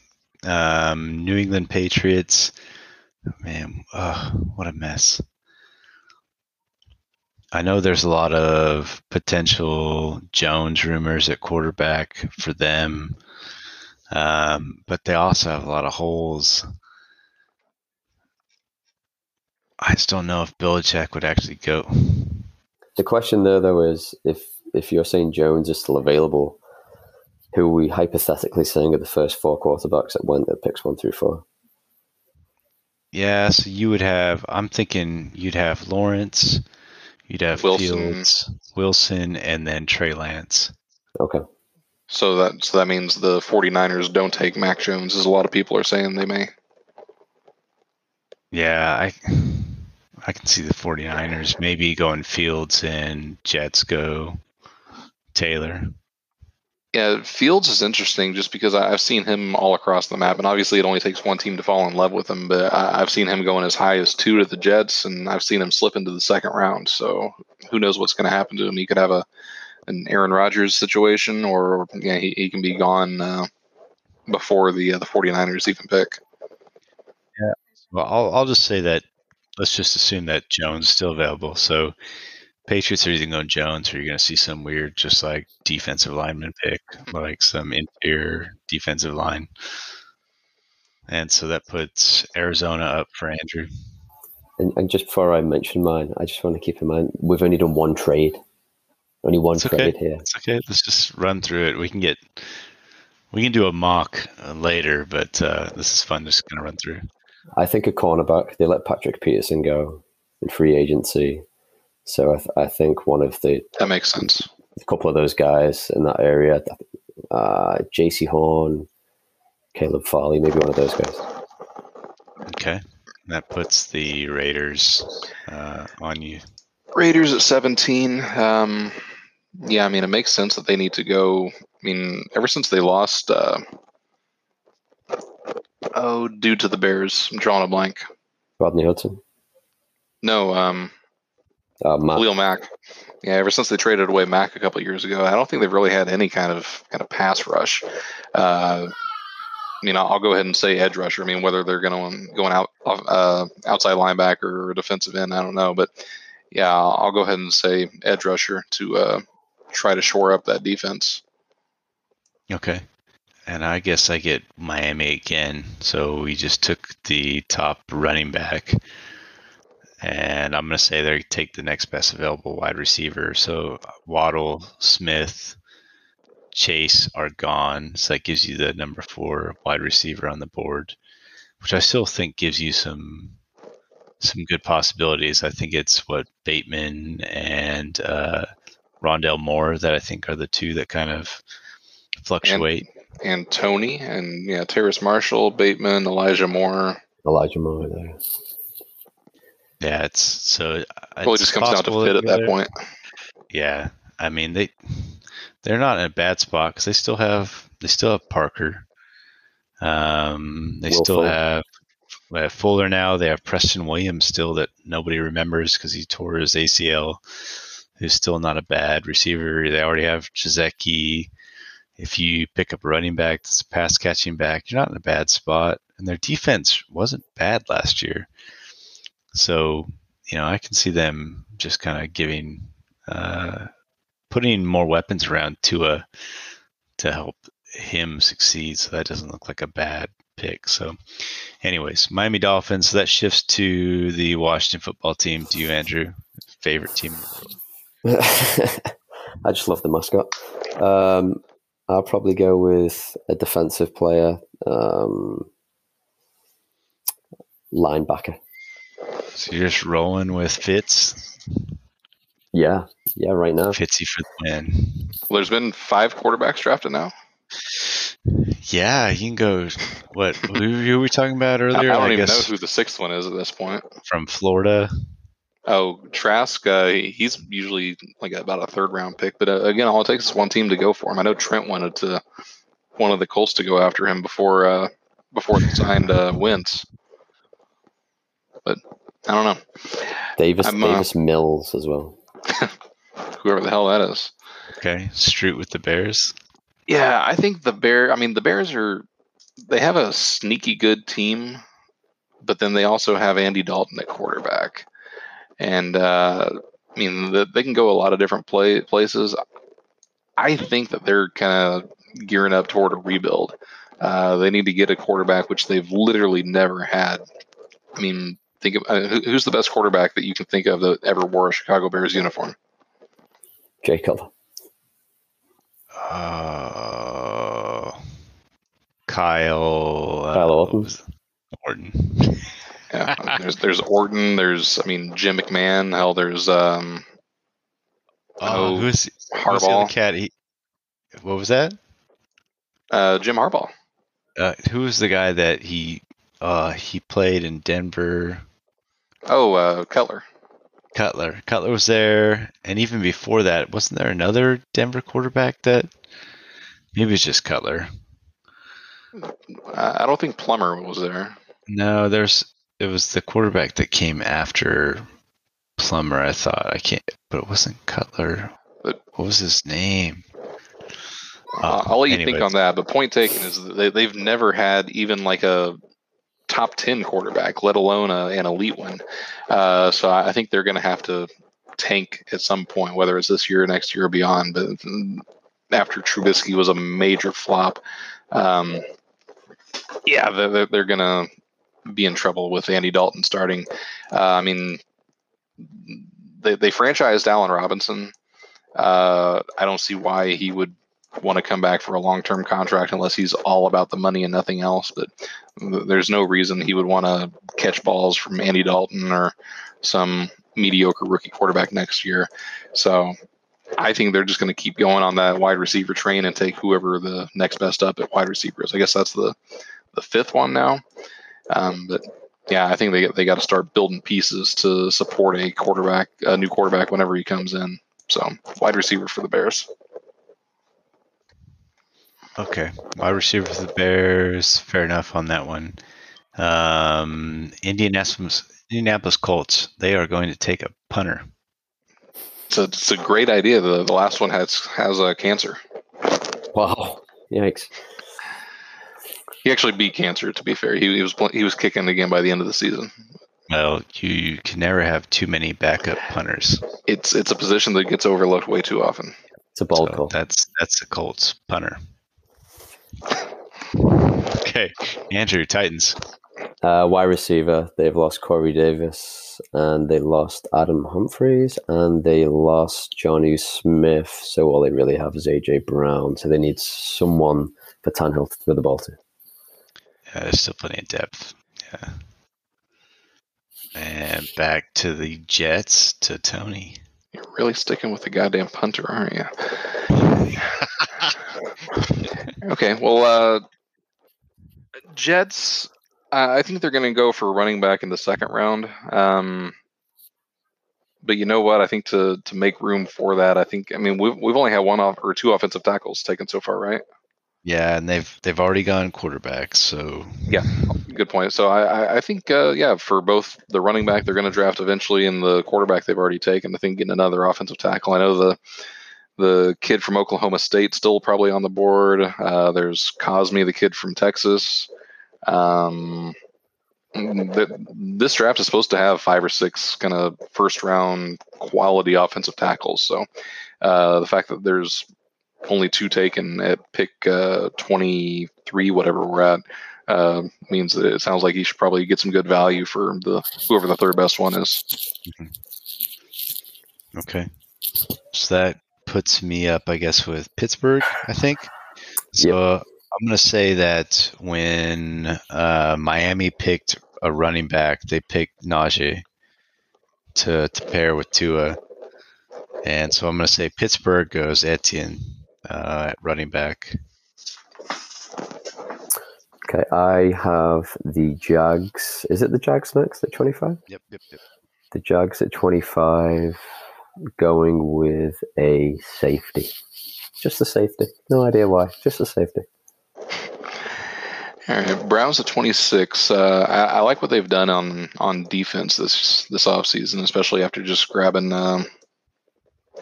Um, New England Patriots. Man, what a mess. I know there's a lot of potential Jones rumors at quarterback for them, um, but they also have a lot of holes. I just don't know if Belichick would actually go. The question there, though, is if if you're saying Jones is still available, who are we hypothetically saying are the first four quarterbacks that went at picks one through four? Yeah, so you would have. I'm thinking you'd have Lawrence. You'd have Wilson. Fields, Wilson, and then Trey Lance. Okay. So that so that means the 49ers don't take Mac Jones, as a lot of people are saying they may. Yeah, I I can see the 49ers maybe going Fields and Jets go Taylor. Yeah, Fields is interesting just because I've seen him all across the map, and obviously it only takes one team to fall in love with him. But I've seen him going as high as two to the Jets, and I've seen him slip into the second round. So who knows what's going to happen to him? He could have a an Aaron Rodgers situation, or yeah, he, he can be gone uh, before the uh, the 49ers even pick. Yeah. Well, I'll I'll just say that let's just assume that Jones is still available. So Patriots are either going Jones or you're going to see some weird, just like defensive lineman pick, like some interior defensive line. And so that puts Arizona up for Andrew. And, and just before I mention mine, I just want to keep in mind we've only done one trade, only one it's trade okay. here. It's okay. Let's just run through it. We can get, we can do a mock uh, later, but uh, this is fun. Just going to run through. I think a cornerback. They let Patrick Peterson go in free agency. So I, th- I think one of the that makes sense. A couple of those guys in that area, uh, Jaycee Horn, Caleb Farley, maybe one of those guys. Okay, that puts the Raiders uh, on you. Raiders at seventeen. Um, yeah, I mean it makes sense that they need to go. I mean, ever since they lost, uh, oh, due to the Bears, I'm drawing a blank. Rodney Hudson. No, um, uh, Mack. Khalil Mack. Yeah, ever since they traded away Mack a couple years ago, I don't think they've really had any kind of kind of pass rush. Uh, I mean, I'll go ahead and say edge rusher. I mean, whether they're going going out uh, outside linebacker or defensive end, I don't know. But yeah, I'll go ahead and say edge rusher to uh, try to shore up that defense. Okay. And I guess I get Miami again. So we just took the top running back and I'm going to say they take the next best available wide receiver. So Waddle, Smith, Chase are gone. So that gives you the number four wide receiver on the board, which I still think gives you some some good possibilities. I think it's what Bateman and uh, Rondale Moore that I think are the two that kind of fluctuate. And, and Toney and yeah, Terrace Marshall, Bateman, Elijah Moore. Elijah Moore there. Yeah, it's so. Probably it's just comes down to fit at that point. Yeah, I mean they they're not in a bad spot because they still have they still have Parker. Um, they Will still Fuller. have, they have Fuller now. They have Preston Williams still that nobody remembers because he tore his ACL. Who's still not a bad receiver. They already have Gesicki. If you pick up a running back that's a pass catching back, you're not in a bad spot. And their defense wasn't bad last year. So, you know, I can see them just kind of giving, uh, putting more weapons around Tua to help him succeed. So that doesn't look like a bad pick. So, anyways, Miami Dolphins. So that shifts to the Washington football team. Do you, Andrew? Favorite team? <laughs> I just love the mascot. Um, I'll probably go with a defensive player, um, linebacker. So you're just rolling with Fitz, Yeah, yeah, right now. Fitzy for the win. Well, there's been five quarterbacks drafted now. Yeah, you can go. What? Who, who were we talking about earlier? I don't even know who the sixth one is at this point. from Florida. Oh, Trask, uh, he's usually like about a third round pick, but uh, again, all it takes is one team to go for him. I know Trent wanted to one of the Colts to go after him before uh, before they signed uh, Wentz, but I don't know Davis I'm, uh, Davis Mills as well. <laughs> whoever the hell that is. Okay, Street with the Bears. Yeah, I think the Bear. I mean, the Bears are they have a sneaky good team, but then they also have Andy Dalton at quarterback, and uh, I mean the, they can go a lot of different play places. I think that they're kind of gearing up toward a rebuild. Uh, they need to get a quarterback, which they've literally never had. I mean, think of uh, who- who's the best quarterback that you can think of that ever wore a Chicago Bears uniform? Jay Cutler. Uh, Kyle. Uh, Kyle what Orton. was? Orton. Yeah, there's there's Orton. There's I mean Jim McMahon. Hell, there's um Oh, Oh, who's who's the Harbaugh. cat? He, what was that? Uh, Jim Harbaugh. Uh, who was the guy that he uh he played in Denver? Oh, uh, Cutler. Cutler. Cutler was there, and even before that, wasn't there another Denver quarterback that maybe it's just Cutler? I don't think Plummer was there. No, there's it was the quarterback that came after Plummer. I thought I can't, but it wasn't Cutler. But- what was his name? Uh, I'll let you think on that. But point taken is that they, they've never had even like a top ten quarterback, let alone a, an elite one. Uh, so I think they're going to have to tank at some point, whether it's this year, next year, or beyond. But after Trubisky was a major flop, um, yeah, they're, they're going to be in trouble with Andy Dalton starting. Uh, I mean, they, they franchised Allen Robinson. Uh, I don't see why he would want to come back for a long-term contract unless he's all about the money and nothing else. But there's no reason he would want to catch balls from Andy Dalton or some mediocre rookie quarterback next year. So I think they're just going to keep going on that wide receiver train and take whoever the next best up at wide receiver is. I guess that's the the fifth one now. Um, but yeah, I think they they got to start building pieces to support a quarterback, a new quarterback whenever he comes in. So wide receiver for the Bears. Okay, wide receiver for the Bears. Fair enough on that one. Um, Indianapolis, Indianapolis Colts. They are going to take a punter. It's a, it's a great idea. The, the last one has has uh, cancer. Wow. Yikes. He actually beat cancer. To be fair, he, he was he was kicking again by the end of the season. Well, you can never have too many backup punters. It's it's a position that gets overlooked way too often. It's a bold So call. that's that's the Colts punter. Okay, Andrew Titans. Uh, wide receiver, they've lost Corey Davis and they lost Adam Humphries and they lost Jonnu Smith. So all they really have is AJ Brown. So they need someone for Tannehill to throw the ball to. Yeah, there's still plenty of depth. Yeah. And back to the Jets to Tony. You're really sticking with the goddamn punter, aren't you? <laughs> Okay, well, uh, Jets. Uh, I think they're going to go for running back in the second round. Um, but you know what? I think to to make room for that, I think I mean we've we've only had one off or two offensive tackles taken so far, right? Yeah, and they've they've already gone quarterback, so Yeah, good point. So I I, think uh, yeah for both the running back they're going to draft eventually and the quarterback they've already taken. I think getting another offensive tackle. I know the the kid from Oklahoma State still probably on the board. Uh, there's Cosmi, the kid from Texas. Um, th- this draft is supposed to have five or six kind of first round quality offensive tackles. So uh, the fact that there's only two taken at pick uh, 23, whatever we're at, uh, means that it sounds like he should probably get some good value for the whoever the third best one is. okay. So that puts me up, I guess, with Pittsburgh. I think. So I'm going to say that when uh, Miami picked a running back, they picked Najee to to pair with Tua, and so I'm going to say Pittsburgh goes Etienne uh, at running back. Okay, I have the Jags. Is it the Jags next at 25? Yep, yep, yep. The Jags at 25, going with a safety. Just a safety. No idea why. Just a safety. All right, Browns at 26. Uh, I, I like what they've done on on defense this this offseason, especially after just grabbing um,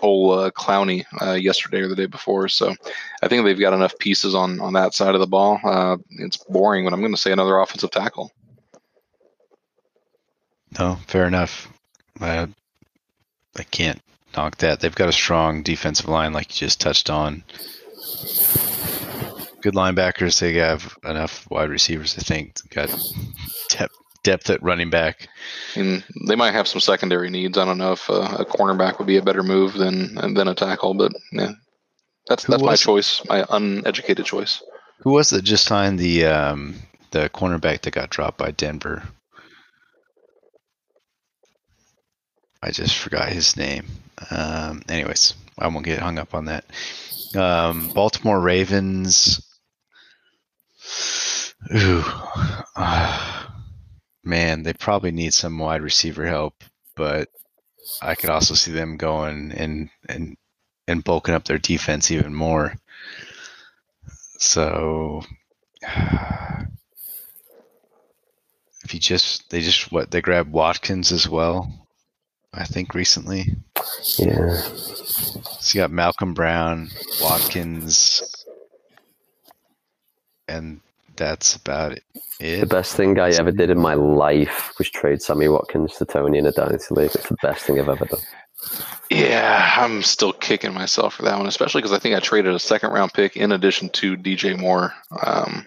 old uh, Clowney uh, yesterday or the day before. So I think they've got enough pieces on on that side of the ball. Uh, it's boring, but I'm going to say another offensive tackle. No, fair enough. I, I can't knock that. They've got a strong defensive line, like you just touched on. Good linebackers. They have enough wide receivers. I think got depth, depth at running back. And they might have some secondary needs. I don't know if uh, a cornerback would be a better move than than a tackle, but yeah, that's Who that's my choice, my uneducated choice. Who was that just signed the um, the cornerback that got dropped by Denver? I just forgot his name. Um, anyways, I won't get hung up on that. Um, Baltimore Ravens. Ooh, ah, <sighs> man, they probably need some wide receiver help, but I could also see them going and and and bulking up their defense even more. So <sighs> if you just they just what they grabbed Watkins as well, I think recently. Yeah. So you got Malcolm Brown, Watkins, and that's about it. The best thing I ever did in my life was trade Sammy Watkins to Tony in a dynasty league. It's the best thing I've ever done. Yeah, I'm still kicking myself for that one, especially because I think I traded a second round pick in addition to DJ Moore um,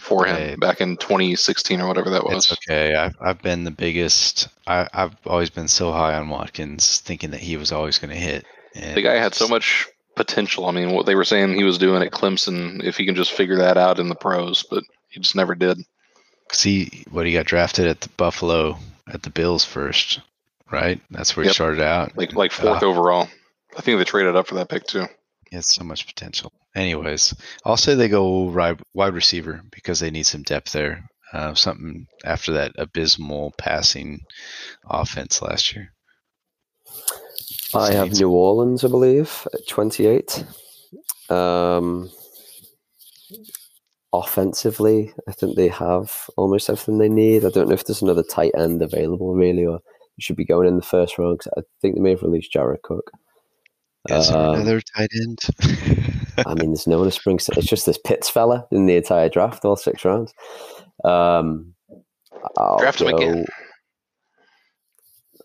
for him back in 2016 or whatever that was. It's okay. I've I've been the biggest. I, I've always been so high on Watkins, thinking that he was always going to hit. And The guy had so much potential. I mean, what they were saying he was doing at Clemson, if he can just figure that out in the pros, but he just never did. See what he got drafted at the Buffalo at the Bills first, right? That's where Yep. he started out. Like like fourth Ah. overall. I think they traded up for that pick too. Has so much potential. Anyways, I'll say they go wide receiver because they need some depth there. Uh, something after that abysmal passing offense last year. I have New Orleans, I believe, at 28. Um, offensively, I think they have almost everything they need. I don't know if there's another tight end available, really, or should be going in the first round 'cause I think they may have released Jared Cook. Is there Um, another tight end? I mean, there's no one to spring. It's just this Pitts fella in the entire draft, all six rounds. Um, I'll Draft him go, again.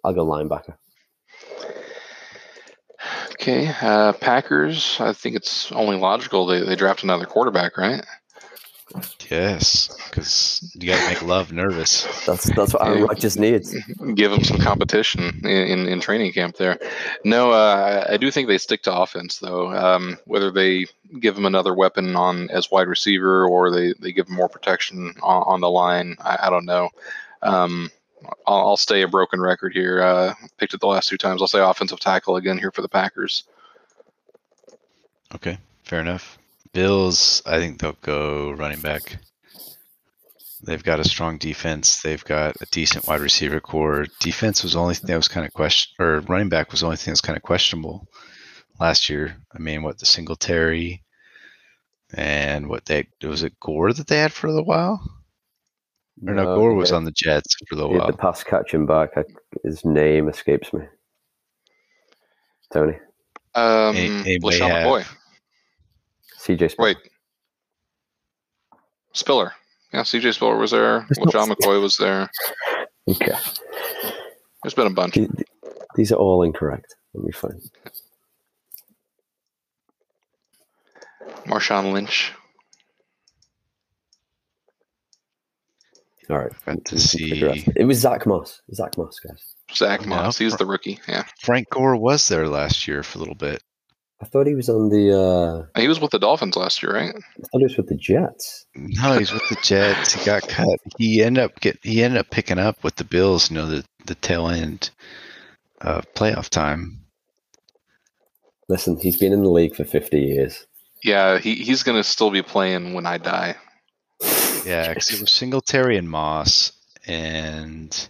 I'll go linebacker. Okay, uh, Packers. I think it's only logical they, they draft another quarterback, right? Yes, because you got to make love nervous. That's that's what Aaron Yeah. Rodgers needs. Give them some competition in, in, in training camp there. No, uh, I I do think they stick to offense though. Um, whether they give him another weapon on as wide receiver or they, they give him more protection on, on the line, I, I don't know. Um, I'll, I'll stay a broken record here. Uh, picked it the last two times. I'll say offensive tackle again here for the Packers. Okay, fair enough. Bills, I think they'll go running back. They've got a strong defense. They've got a decent wide receiver core. Defense was the only thing that was kind of question, or running back was the only thing that was kind of questionable last year. I mean, what the Singletary and what they was it Gore that they had for a little while? Or no, Gore was yeah, on the Jets for a little while. the pass catching back. I, his name escapes me. Tony. Um, They- they may LeSean have- McCoy. CJ Smith. Wait. Spiller. Yeah, CJ Spiller was there. It's not- LeSean McCoy was there. Okay. There's been a bunch. Th- th- These are all incorrect. Let me find. Marshawn Lynch. All right. Got we to can figure out. see- It was Zach Moss. Zach Moss, guys. Zach No, Moss. He's Fr- the rookie. Yeah. Frank Gore was there last year for a little bit. I thought he was on the. Uh, He was with the Dolphins last year, right? I thought he was with the Jets. No, he's with the Jets. He got cut. He ended up get he ended up picking up with the Bills. You know the the tail end of playoff time. Listen, he's been in the league for 50 years. Yeah, he, he's going to still be playing when I die. Yeah, 'cause it was Singletary and Moss, and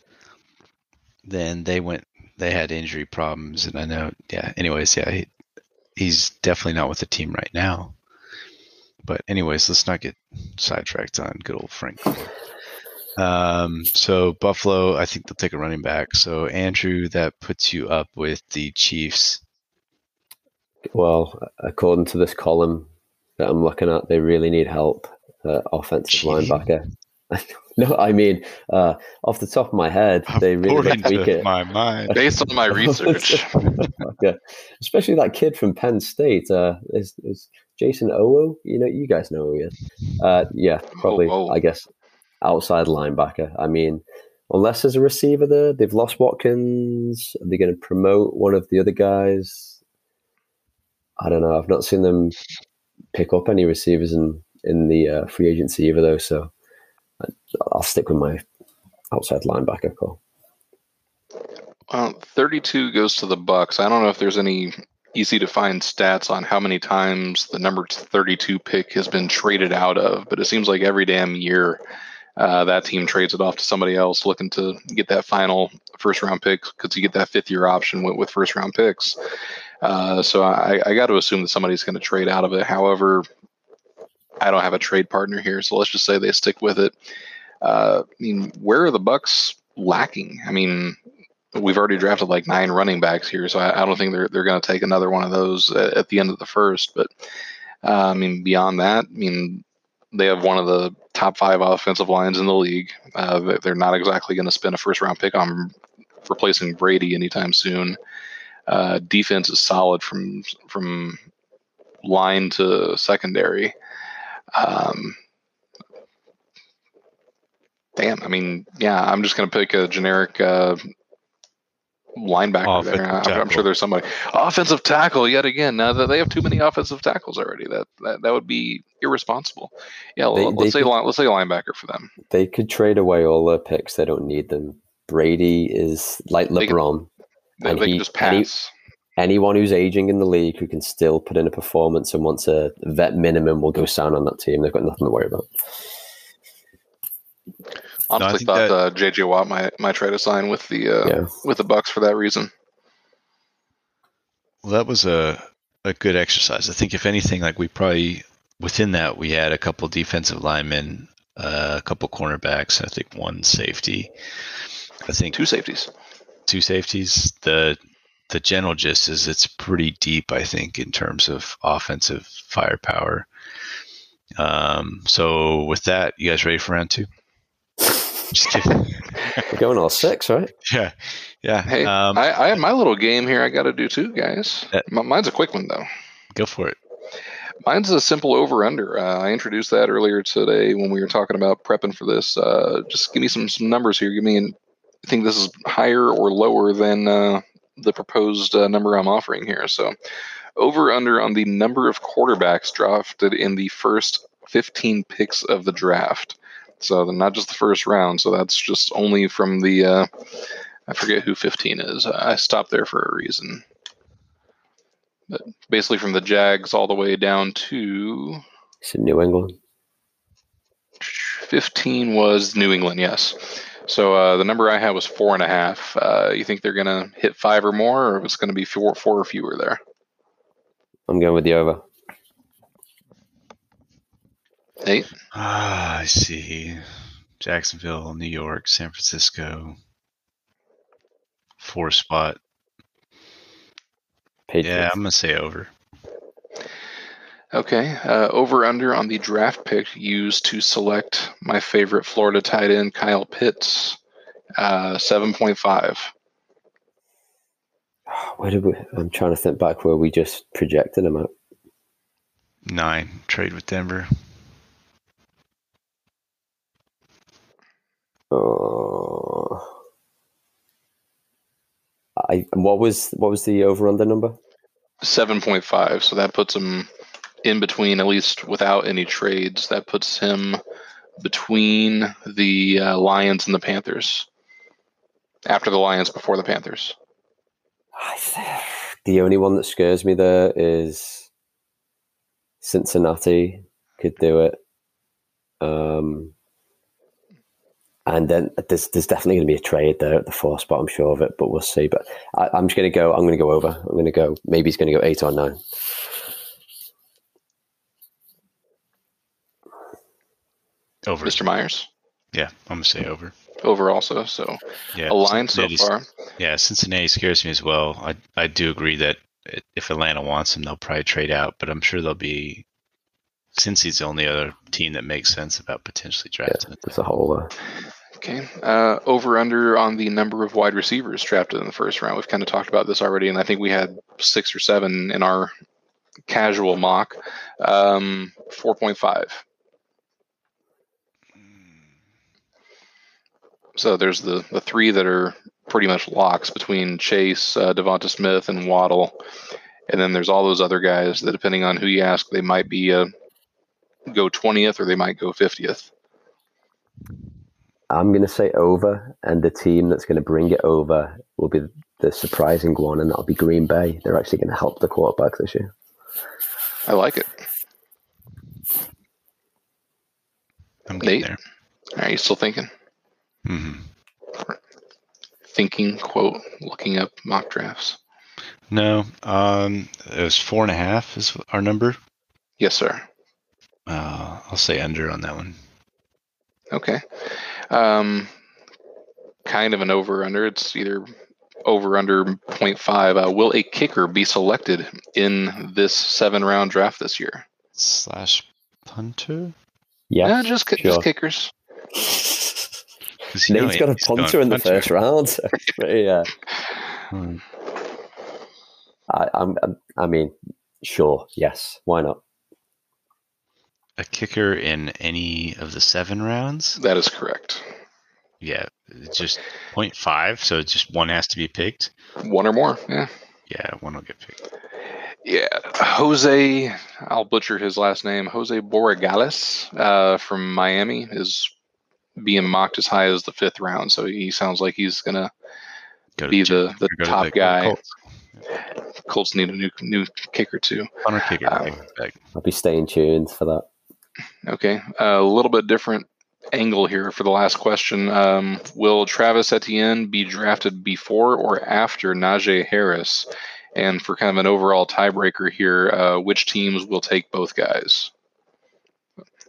then they went. They had injury problems, and I know. Yeah. Anyways, yeah, he, he's definitely not with the team right now. But anyways, let's not get sidetracked on good old Frank. Um, so Buffalo, I think they'll take a running back. So Andrew, that puts you up with the Chiefs. Well, according to this column that I'm looking at, they really need help. Uh, offensive Gee. <laughs> linebacker. <laughs> no, I mean, uh, off the top of my head, <laughs> they really According tweak to it. my mind. Based on my research, yeah, especially that kid from Penn State. Uh, is, is Jayson Oweh? You know, you guys know who he is. Uh, yeah, probably. Oweh. I guess outside linebacker. I mean, unless there's a receiver there, they've lost Watkins. Are they going to promote one of the other guys? I don't know. I've not seen them pick up any receivers in in the uh, free agency either, though. So I- I'll stick with my outside linebacker call. Uh, 32 goes to the Bucs. I don't know if there's any easy to find stats on how many times the number 32 pick has been traded out of, but it seems like every damn year uh, that team trades it off to somebody else looking to get that final first round pick because you get that fifth year option with, with first round picks. Uh, so I, I got to assume that somebody's going to trade out of it. However, I don't have a trade partner here, so let's just say they stick with it. Uh, I mean, where are the Bucs lacking? I mean, we've already drafted like nine running backs here, so I, I don't think they're they're going to take another one of those at, at the end of the first. But uh, I mean, beyond that, I mean, they have one of the top five offensive lines in the league. Uh, they- they're not exactly going to spend a first round pick on replacing Brady anytime soon. Uh, defense is solid from from line to secondary. Um, damn, I mean, yeah, I'm just going to pick a generic linebacker there. I'm, I'm sure there's somebody offensive tackle yet again. Now that they have too many offensive tackles already, that that, that would be irresponsible. Yeah, They- let's they say could- line, let's say linebacker for them. They could trade away all their picks. They don't need them. Brady is like They could- LeBron. They, And they he- can just and he- pass. Anyone who's aging in the league who can still put in a performance and wants a vet minimum will go sign on that team. They've got nothing to worry about. Honestly, think thought that- uh, JJ Watt might might try to sign with the uh, Yeah. with the Bucs for that reason. Well, that was a a good exercise. I think if anything, like we probably within that we had a couple defensive linemen, uh, a couple cornerbacks, I think one safety. I think Two safeties. two safeties. The the general gist is it's pretty deep, I think, in terms of offensive firepower. Um, so with that, you guys ready for round two? Just kidding. <laughs> We're going all six, right? yeah, yeah. Hey, um, I, I have my little game here. I got to do too, guys. Uh, mine's a quick one though. go for it. Mine's a simple over under. Uh, I introduced that earlier today when we were talking about prepping for this. Uh, just give me some some numbers here. Give me an. I think this is higher or lower than uh, the proposed uh, number I'm offering here. So, over under on the number of quarterbacks drafted in the first 15 picks of the draft. So then not just the first round. So that's just only from the. Uh, I forget who 15 is. I stopped there for a reason. But basically from the Jags all the way down to It's in New England. 15 was New England, yes. So uh, the number I had was four and a half. Uh, you think they're going to hit five or more, or it's going to be four, four or fewer there? I'm going with the over. Nate? Ah, I see. Jacksonville, New York, San Francisco. Four spot. Patriots. Yeah, I'm gonna say over. Okay. Uh, over under on the draft pick used to select my favorite Florida tight end, Kyle Pitts, uh, 7.5. Where did we? I'm trying to think back where we just projected him at. Nine. Trade with Denver. Oh. I what was what was the over under number? 7.5. So that puts him in between, at least without any trades. That puts him between the uh, Lions and the Panthers. After the Lions, before the Panthers. The only one that scares me there is Cincinnati could do it. Um, and then there's there's definitely going to be a trade there at the four spot. I'm sure of it, but we'll see. But I, I'm just going to go. I'm going to go over. I'm going to go. Maybe he's going to go eight or nine. Over. Mr. Myers, Yeah, I'm gonna say over. over also. So Yeah. a line so far. Yeah, Cincinnati scares me as well. I I do agree that if Atlanta wants him, they'll probably trade out, but I'm sure they'll be. Since he's the only other team that makes sense about potentially drafting. There's a whole. Uh, Okay. Uh, over under on the number of wide receivers drafted in the first round. We've kind of talked about this already, and I think we had six or seven in our casual mock. Um, 4.5. So there's the, the three that are pretty much locks between Chase, uh, DeVonta Smith, and Waddle. And then there's all those other guys that, depending on who you ask, they might be uh, go 20th or they might go 50th. I'm going to say over, and the team that's going to bring it over will be the surprising one, and that'll be Green Bay. They're actually going to help the quarterback this year. I like it. I'm getting Nate? there. Are you still thinking? hmm Thinking, quote, looking up mock drafts. No, um, it was four and a half is our number. Yes, sir. Uh, I'll say under on that one. Okay. Um, kind of an over under. It's either over under 0.5. Uh, will a kicker be selected in this seven round draft this year? Slash punter. Yeah, Uh, just, ki- sure. just kickers. 'Cause you know Nate's got a Andy's punter in the punter. first round. So it's pretty, uh, Hmm. I, I'm, I'm, I mean, sure, yes, why not? A kicker in any of the seven rounds. That is correct. Yeah, it's just 0.5, so just one has to be picked. One or more. Yeah. Yeah, one will get picked. Yeah, Jose, I'll butcher his last name. Jose Borregales uh, from Miami is being mocked as high as the fifth round. So he sounds like he's gonna Go to be the, the or go to top the guy. Colts. Colts need a new new kicker too. Punter kicker. Um, take it back. I'll be staying tuned for that. Okay, a little bit different angle here for the last question. Um, will Travis Etienne be drafted before or after Najee Harris? And for kind of an overall tiebreaker here, uh, which teams will take both guys?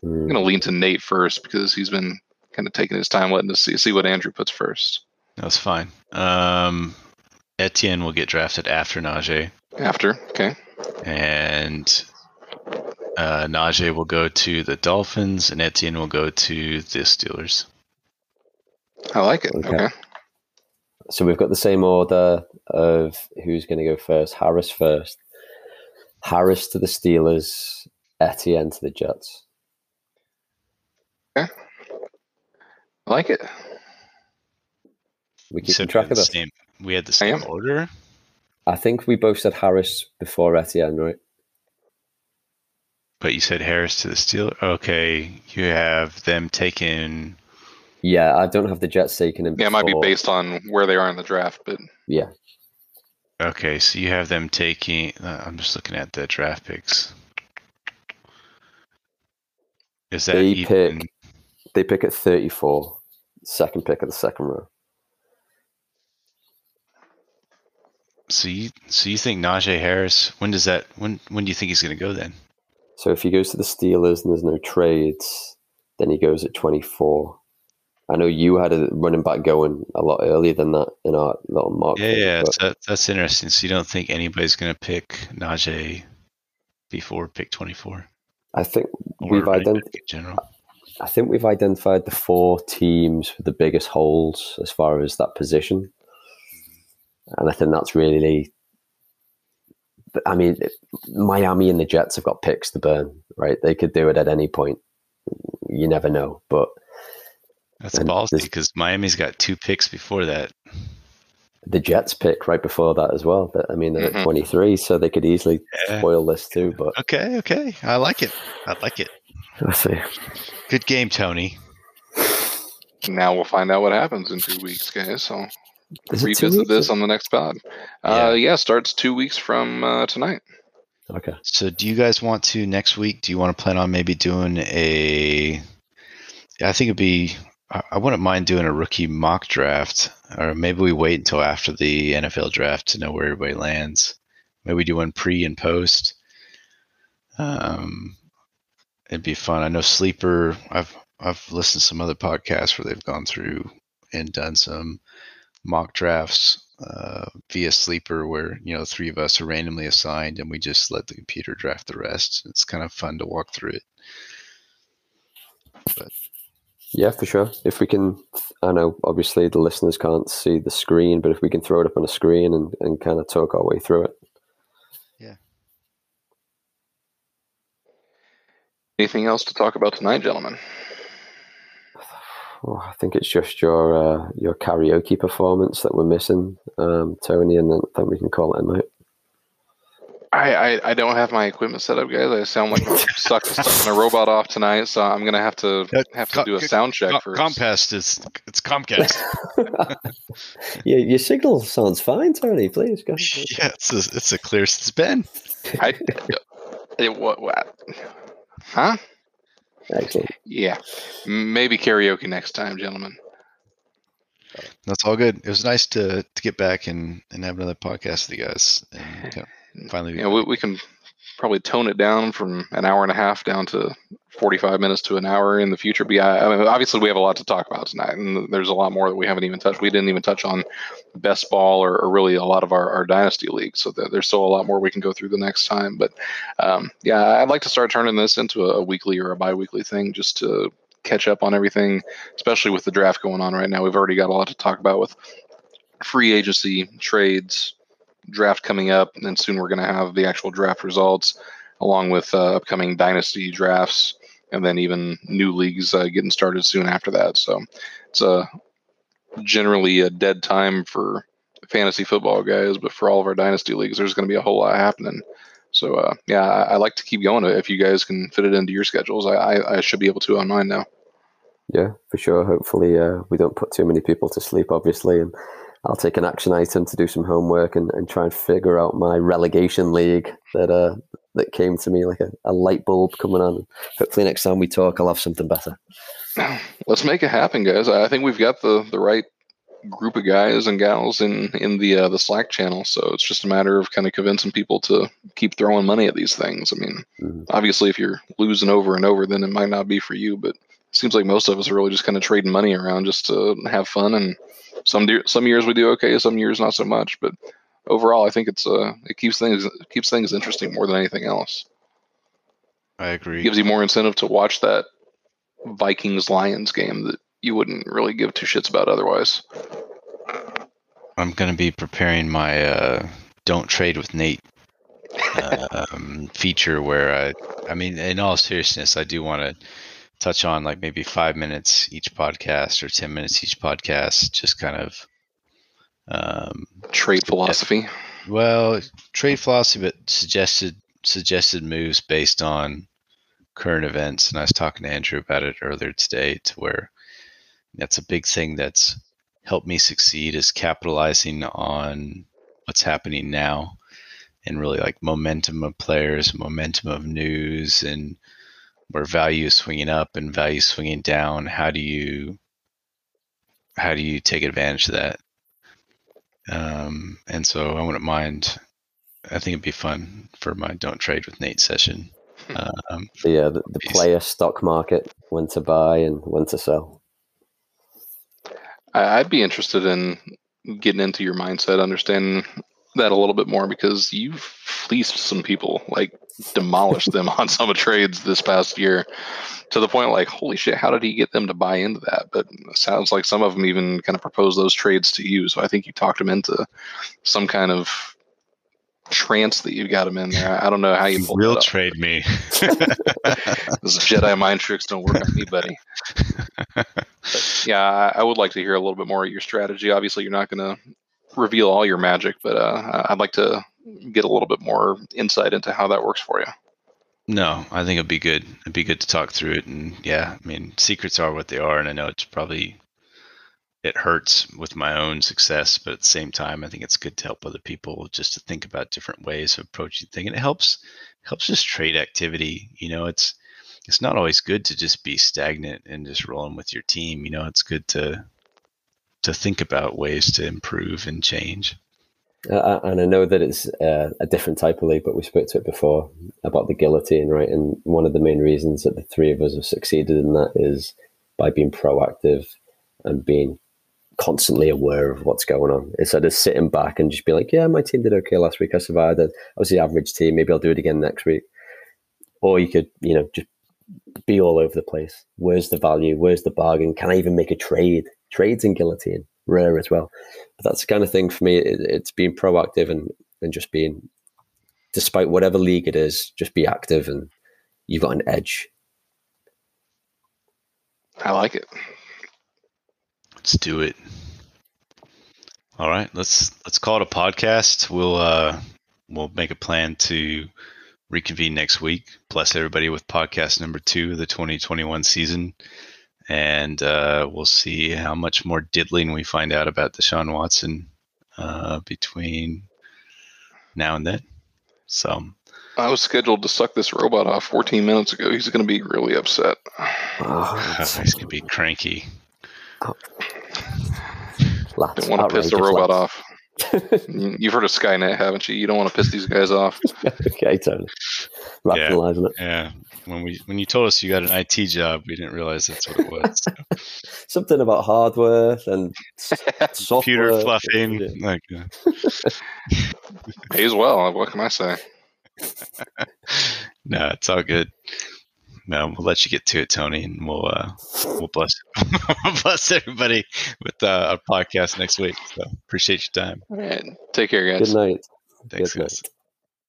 I'm going to lean to Nate first because he's been kind of taking his time letting us see, see what Andrew puts first. That's fine. Um, Etienne will get drafted after Najee, After, okay. and uh, Najee will go to the Dolphins, and Etienne will go to the Steelers. I like it. Okay. Okay. So we've got the same order of who's going to go first. Harris first. Harris to the Steelers. Etienne to the Jets. Okay. I like it. We keep said we track had of the same. We had the I same am. order. I think we both said Harris before Etienne, right? But you said Harris to the Steelers. Okay, you have them taking. Yeah, I don't have the Jets taking him. Yeah, it might be before. based on where they are in the draft, but Yeah, Okay, so you have them taking. Uh, I'm just looking at the draft picks. Is that They even? pick- they pick at 34, second pick of the second row. So you so you think Najee Harris? When does that? When when do you think he's going to go then? So if he goes to the Steelers and there's no trades, then he goes at 24. I know you had a running back going a lot earlier than that in our little mock. Yeah, yeah, that, that's interesting. So you don't think anybody's going to pick Najee before pick twenty four? I think we've identified. general. I think we've identified the four teams with the biggest holes as far as that position, and I think that's really. I mean, Miami and the Jets have got picks to burn, right? They could do it at any point. You never know, but That's and ballsy because Miami's got two picks before that. the Jets pick right before that as well. But I mean, they're Mhm. at 23, so they could easily Yeah. spoil this too. But Okay, okay, I like it. I like it. let's see. Good game, Tony. Now we'll find out what happens in two weeks, guys. So Is revisit weeks? this on the next pod. Uh, yeah, starts two weeks from uh, tonight. Okay. So, do you guys want to next week? Do you want to plan on maybe doing a? I think it'd be. I I wouldn't mind doing a rookie mock draft, or maybe we wait until after the NFL draft to know where everybody lands. Maybe we do one pre and post. Um, it'd be fun. I know Sleeper. I've I've listened to some other podcasts where they've gone through and done some mock drafts uh, via Sleeper, where you know three of us are randomly assigned, and we just let the computer draft the rest. It's kind of fun to walk through it. Yeah, for sure. If we can, I know obviously the listeners can't see the screen, but if we can throw it up on a screen and, and kind of talk our way through it. Yeah. Anything else to talk about tonight, gentlemen? Oh, I think it's just your uh, your karaoke performance that we're missing, um, Tony, and then I think we can call it a night. I, I, I don't have my equipment set up, guys. I sound like I'm <laughs> stuck, stuck in a robot off tonight, so I'm gonna have to have to do a sound check Com- first. Comcast is it's Comcast. <laughs> <laughs> yeah, your signal sounds fine, Tony. Please go. ahead. yeah, it's a, it's the clearest it's been. I, it, what, what? Huh? Excellent. Yeah, maybe karaoke next time, gentlemen. That's all good. It was nice to to get back and and have another podcast with you guys and <laughs> kind of finally. Yeah, we, we can probably tone it down from an hour and a half down to 45 minutes to an hour in the future. But yeah, I mean, obviously we have a lot to talk about tonight, and there's a lot more that we haven't even touched. We didn't even touch on best ball or, or really a lot of our, our dynasty leagues. So there's still a lot more we can go through the next time. But um, yeah, I'd like to start turning this into a, a weekly or a bi-weekly thing just to catch up on everything, especially with the draft going on right now. We've already got a lot to talk about with free agency trades, draft coming up, and soon we're going to have the actual draft results, along with uh, upcoming dynasty drafts, and then even new leagues uh, getting started soon after that. So it's a generally a dead time for fantasy football guys, but for all of our dynasty leagues, there's going to be a whole lot happening. So uh, yeah, I, I like to keep going. If you guys can fit it into your schedules, I, I, I should be able to on mine now. Yeah, for sure. Hopefully, uh, we don't put too many people to sleep, obviously. And I'll take an action item to do some homework and, and try and figure out my relegation league that uh, that came to me like a, a light bulb coming on. Hopefully, next time we talk, I'll have something better. <clears throat> Let's make it happen, guys. I think we've got the the right group of guys and gals in in the uh, the Slack channel. So it's just a matter of kind of convincing people to keep throwing money at these things. I mean, Mhm. obviously, if you're losing over and over, then it might not be for you. But seems like most of us are really just kind of trading money around just to have fun. And some de- some years we do okay, some years not so much. But overall, I think it's uh it keeps things keeps things interesting more than anything else. I agree. It gives you more incentive to watch that Vikings Lions game that you wouldn't really give two shits about otherwise. I'm gonna be preparing my uh, "Don't Trade with Nate" <laughs> um, feature, where I, I mean, in all seriousness, I do want to touch on like maybe five minutes each podcast or ten minutes each podcast, just kind of, um, Trade philosophy. well, trade philosophy, but suggested suggested moves based on current events. And I was talking to Andrew about it earlier today, to where that's a big thing that's helped me succeed is capitalizing on what's happening now and really like momentum of players, momentum of news, and where value is swinging up and value swinging down. How do you how do you take advantage of that? Um, and so I wouldn't mind. I think it'd be fun for my don't trade with Nate session. Um, <laughs> yeah, the, the player stock market, when to buy and when to sell. I'd be interested in getting into your mindset, understanding that a little bit more because you've fleeced some people, like demolished them on some of trades this past year to the point like, holy shit, how did he get them to buy into that? But sounds like some of them even kind of proposed those trades to you. So I think you talked them into some kind of trance that you got them in there. I don't know how you will trade me. <laughs> Those Jedi mind tricks don't work on me, buddy. But yeah, I would like to hear a little bit more of your strategy. Obviously, you're not going to reveal all your magic, but uh, I'd like to get a little bit more insight into how that works for you. No, I think it'd be good. It'd be good to talk through it, and yeah, I mean, secrets are what they are, and I know it's probably it hurts with my own success, but at the same time, I think it's good to help other people just to think about different ways of approaching things. And it helps helps just trade activity. You know, it's it's not always good to just be stagnant and just rolling with your team. You know, it's good to to think about ways to improve and change. Uh, and I know that it's uh, a different type of league, but we spoke to it before about the guillotine, right? And one of the main reasons that the three of us have succeeded in that is by being proactive and being constantly aware of what's going on instead of sitting back and just be like, yeah, my team did okay last week. I survived. I was the average team. Maybe I'll do it again next week. Or you could, you know, just be all over the place. Where's the value? Where's the bargain? Can I even make a trade? Trades in guillotine, rare as well. But that's the kind of thing for me. It, it's being proactive and, and just being, despite whatever league it is, just be active and you've got an edge. I like it. Let's do it. All right, let's let's call it a podcast. We'll uh we'll make a plan to reconvene next week. Bless everybody with podcast number two of the 2021 season, and uh, we'll see how much more diddling we find out about Deshaun Watson uh, between now and then. So. I was scheduled to suck this robot off 14 minutes ago. He's going to be really upset. Oh, <laughs> he's going to be cranky. Oh. Don't want to piss the robot off. You've heard of Skynet, haven't you? You don't want to piss these guys off. <laughs> okay, totally. Rationalizing yeah, it. Yeah. When we when you told us you got an IT job, we didn't realize that's what it was. So. <laughs> Something about hardware and <laughs> software, computer fluffing. Like, uh... Pays <laughs> well. What can I say? no, it's all good no, we'll let you get to it, Tony, and we'll uh, we'll bless bless everybody with uh, our podcast next week. So appreciate your time. All right, take care, guys. Good night. Thanks, Good guys. Night.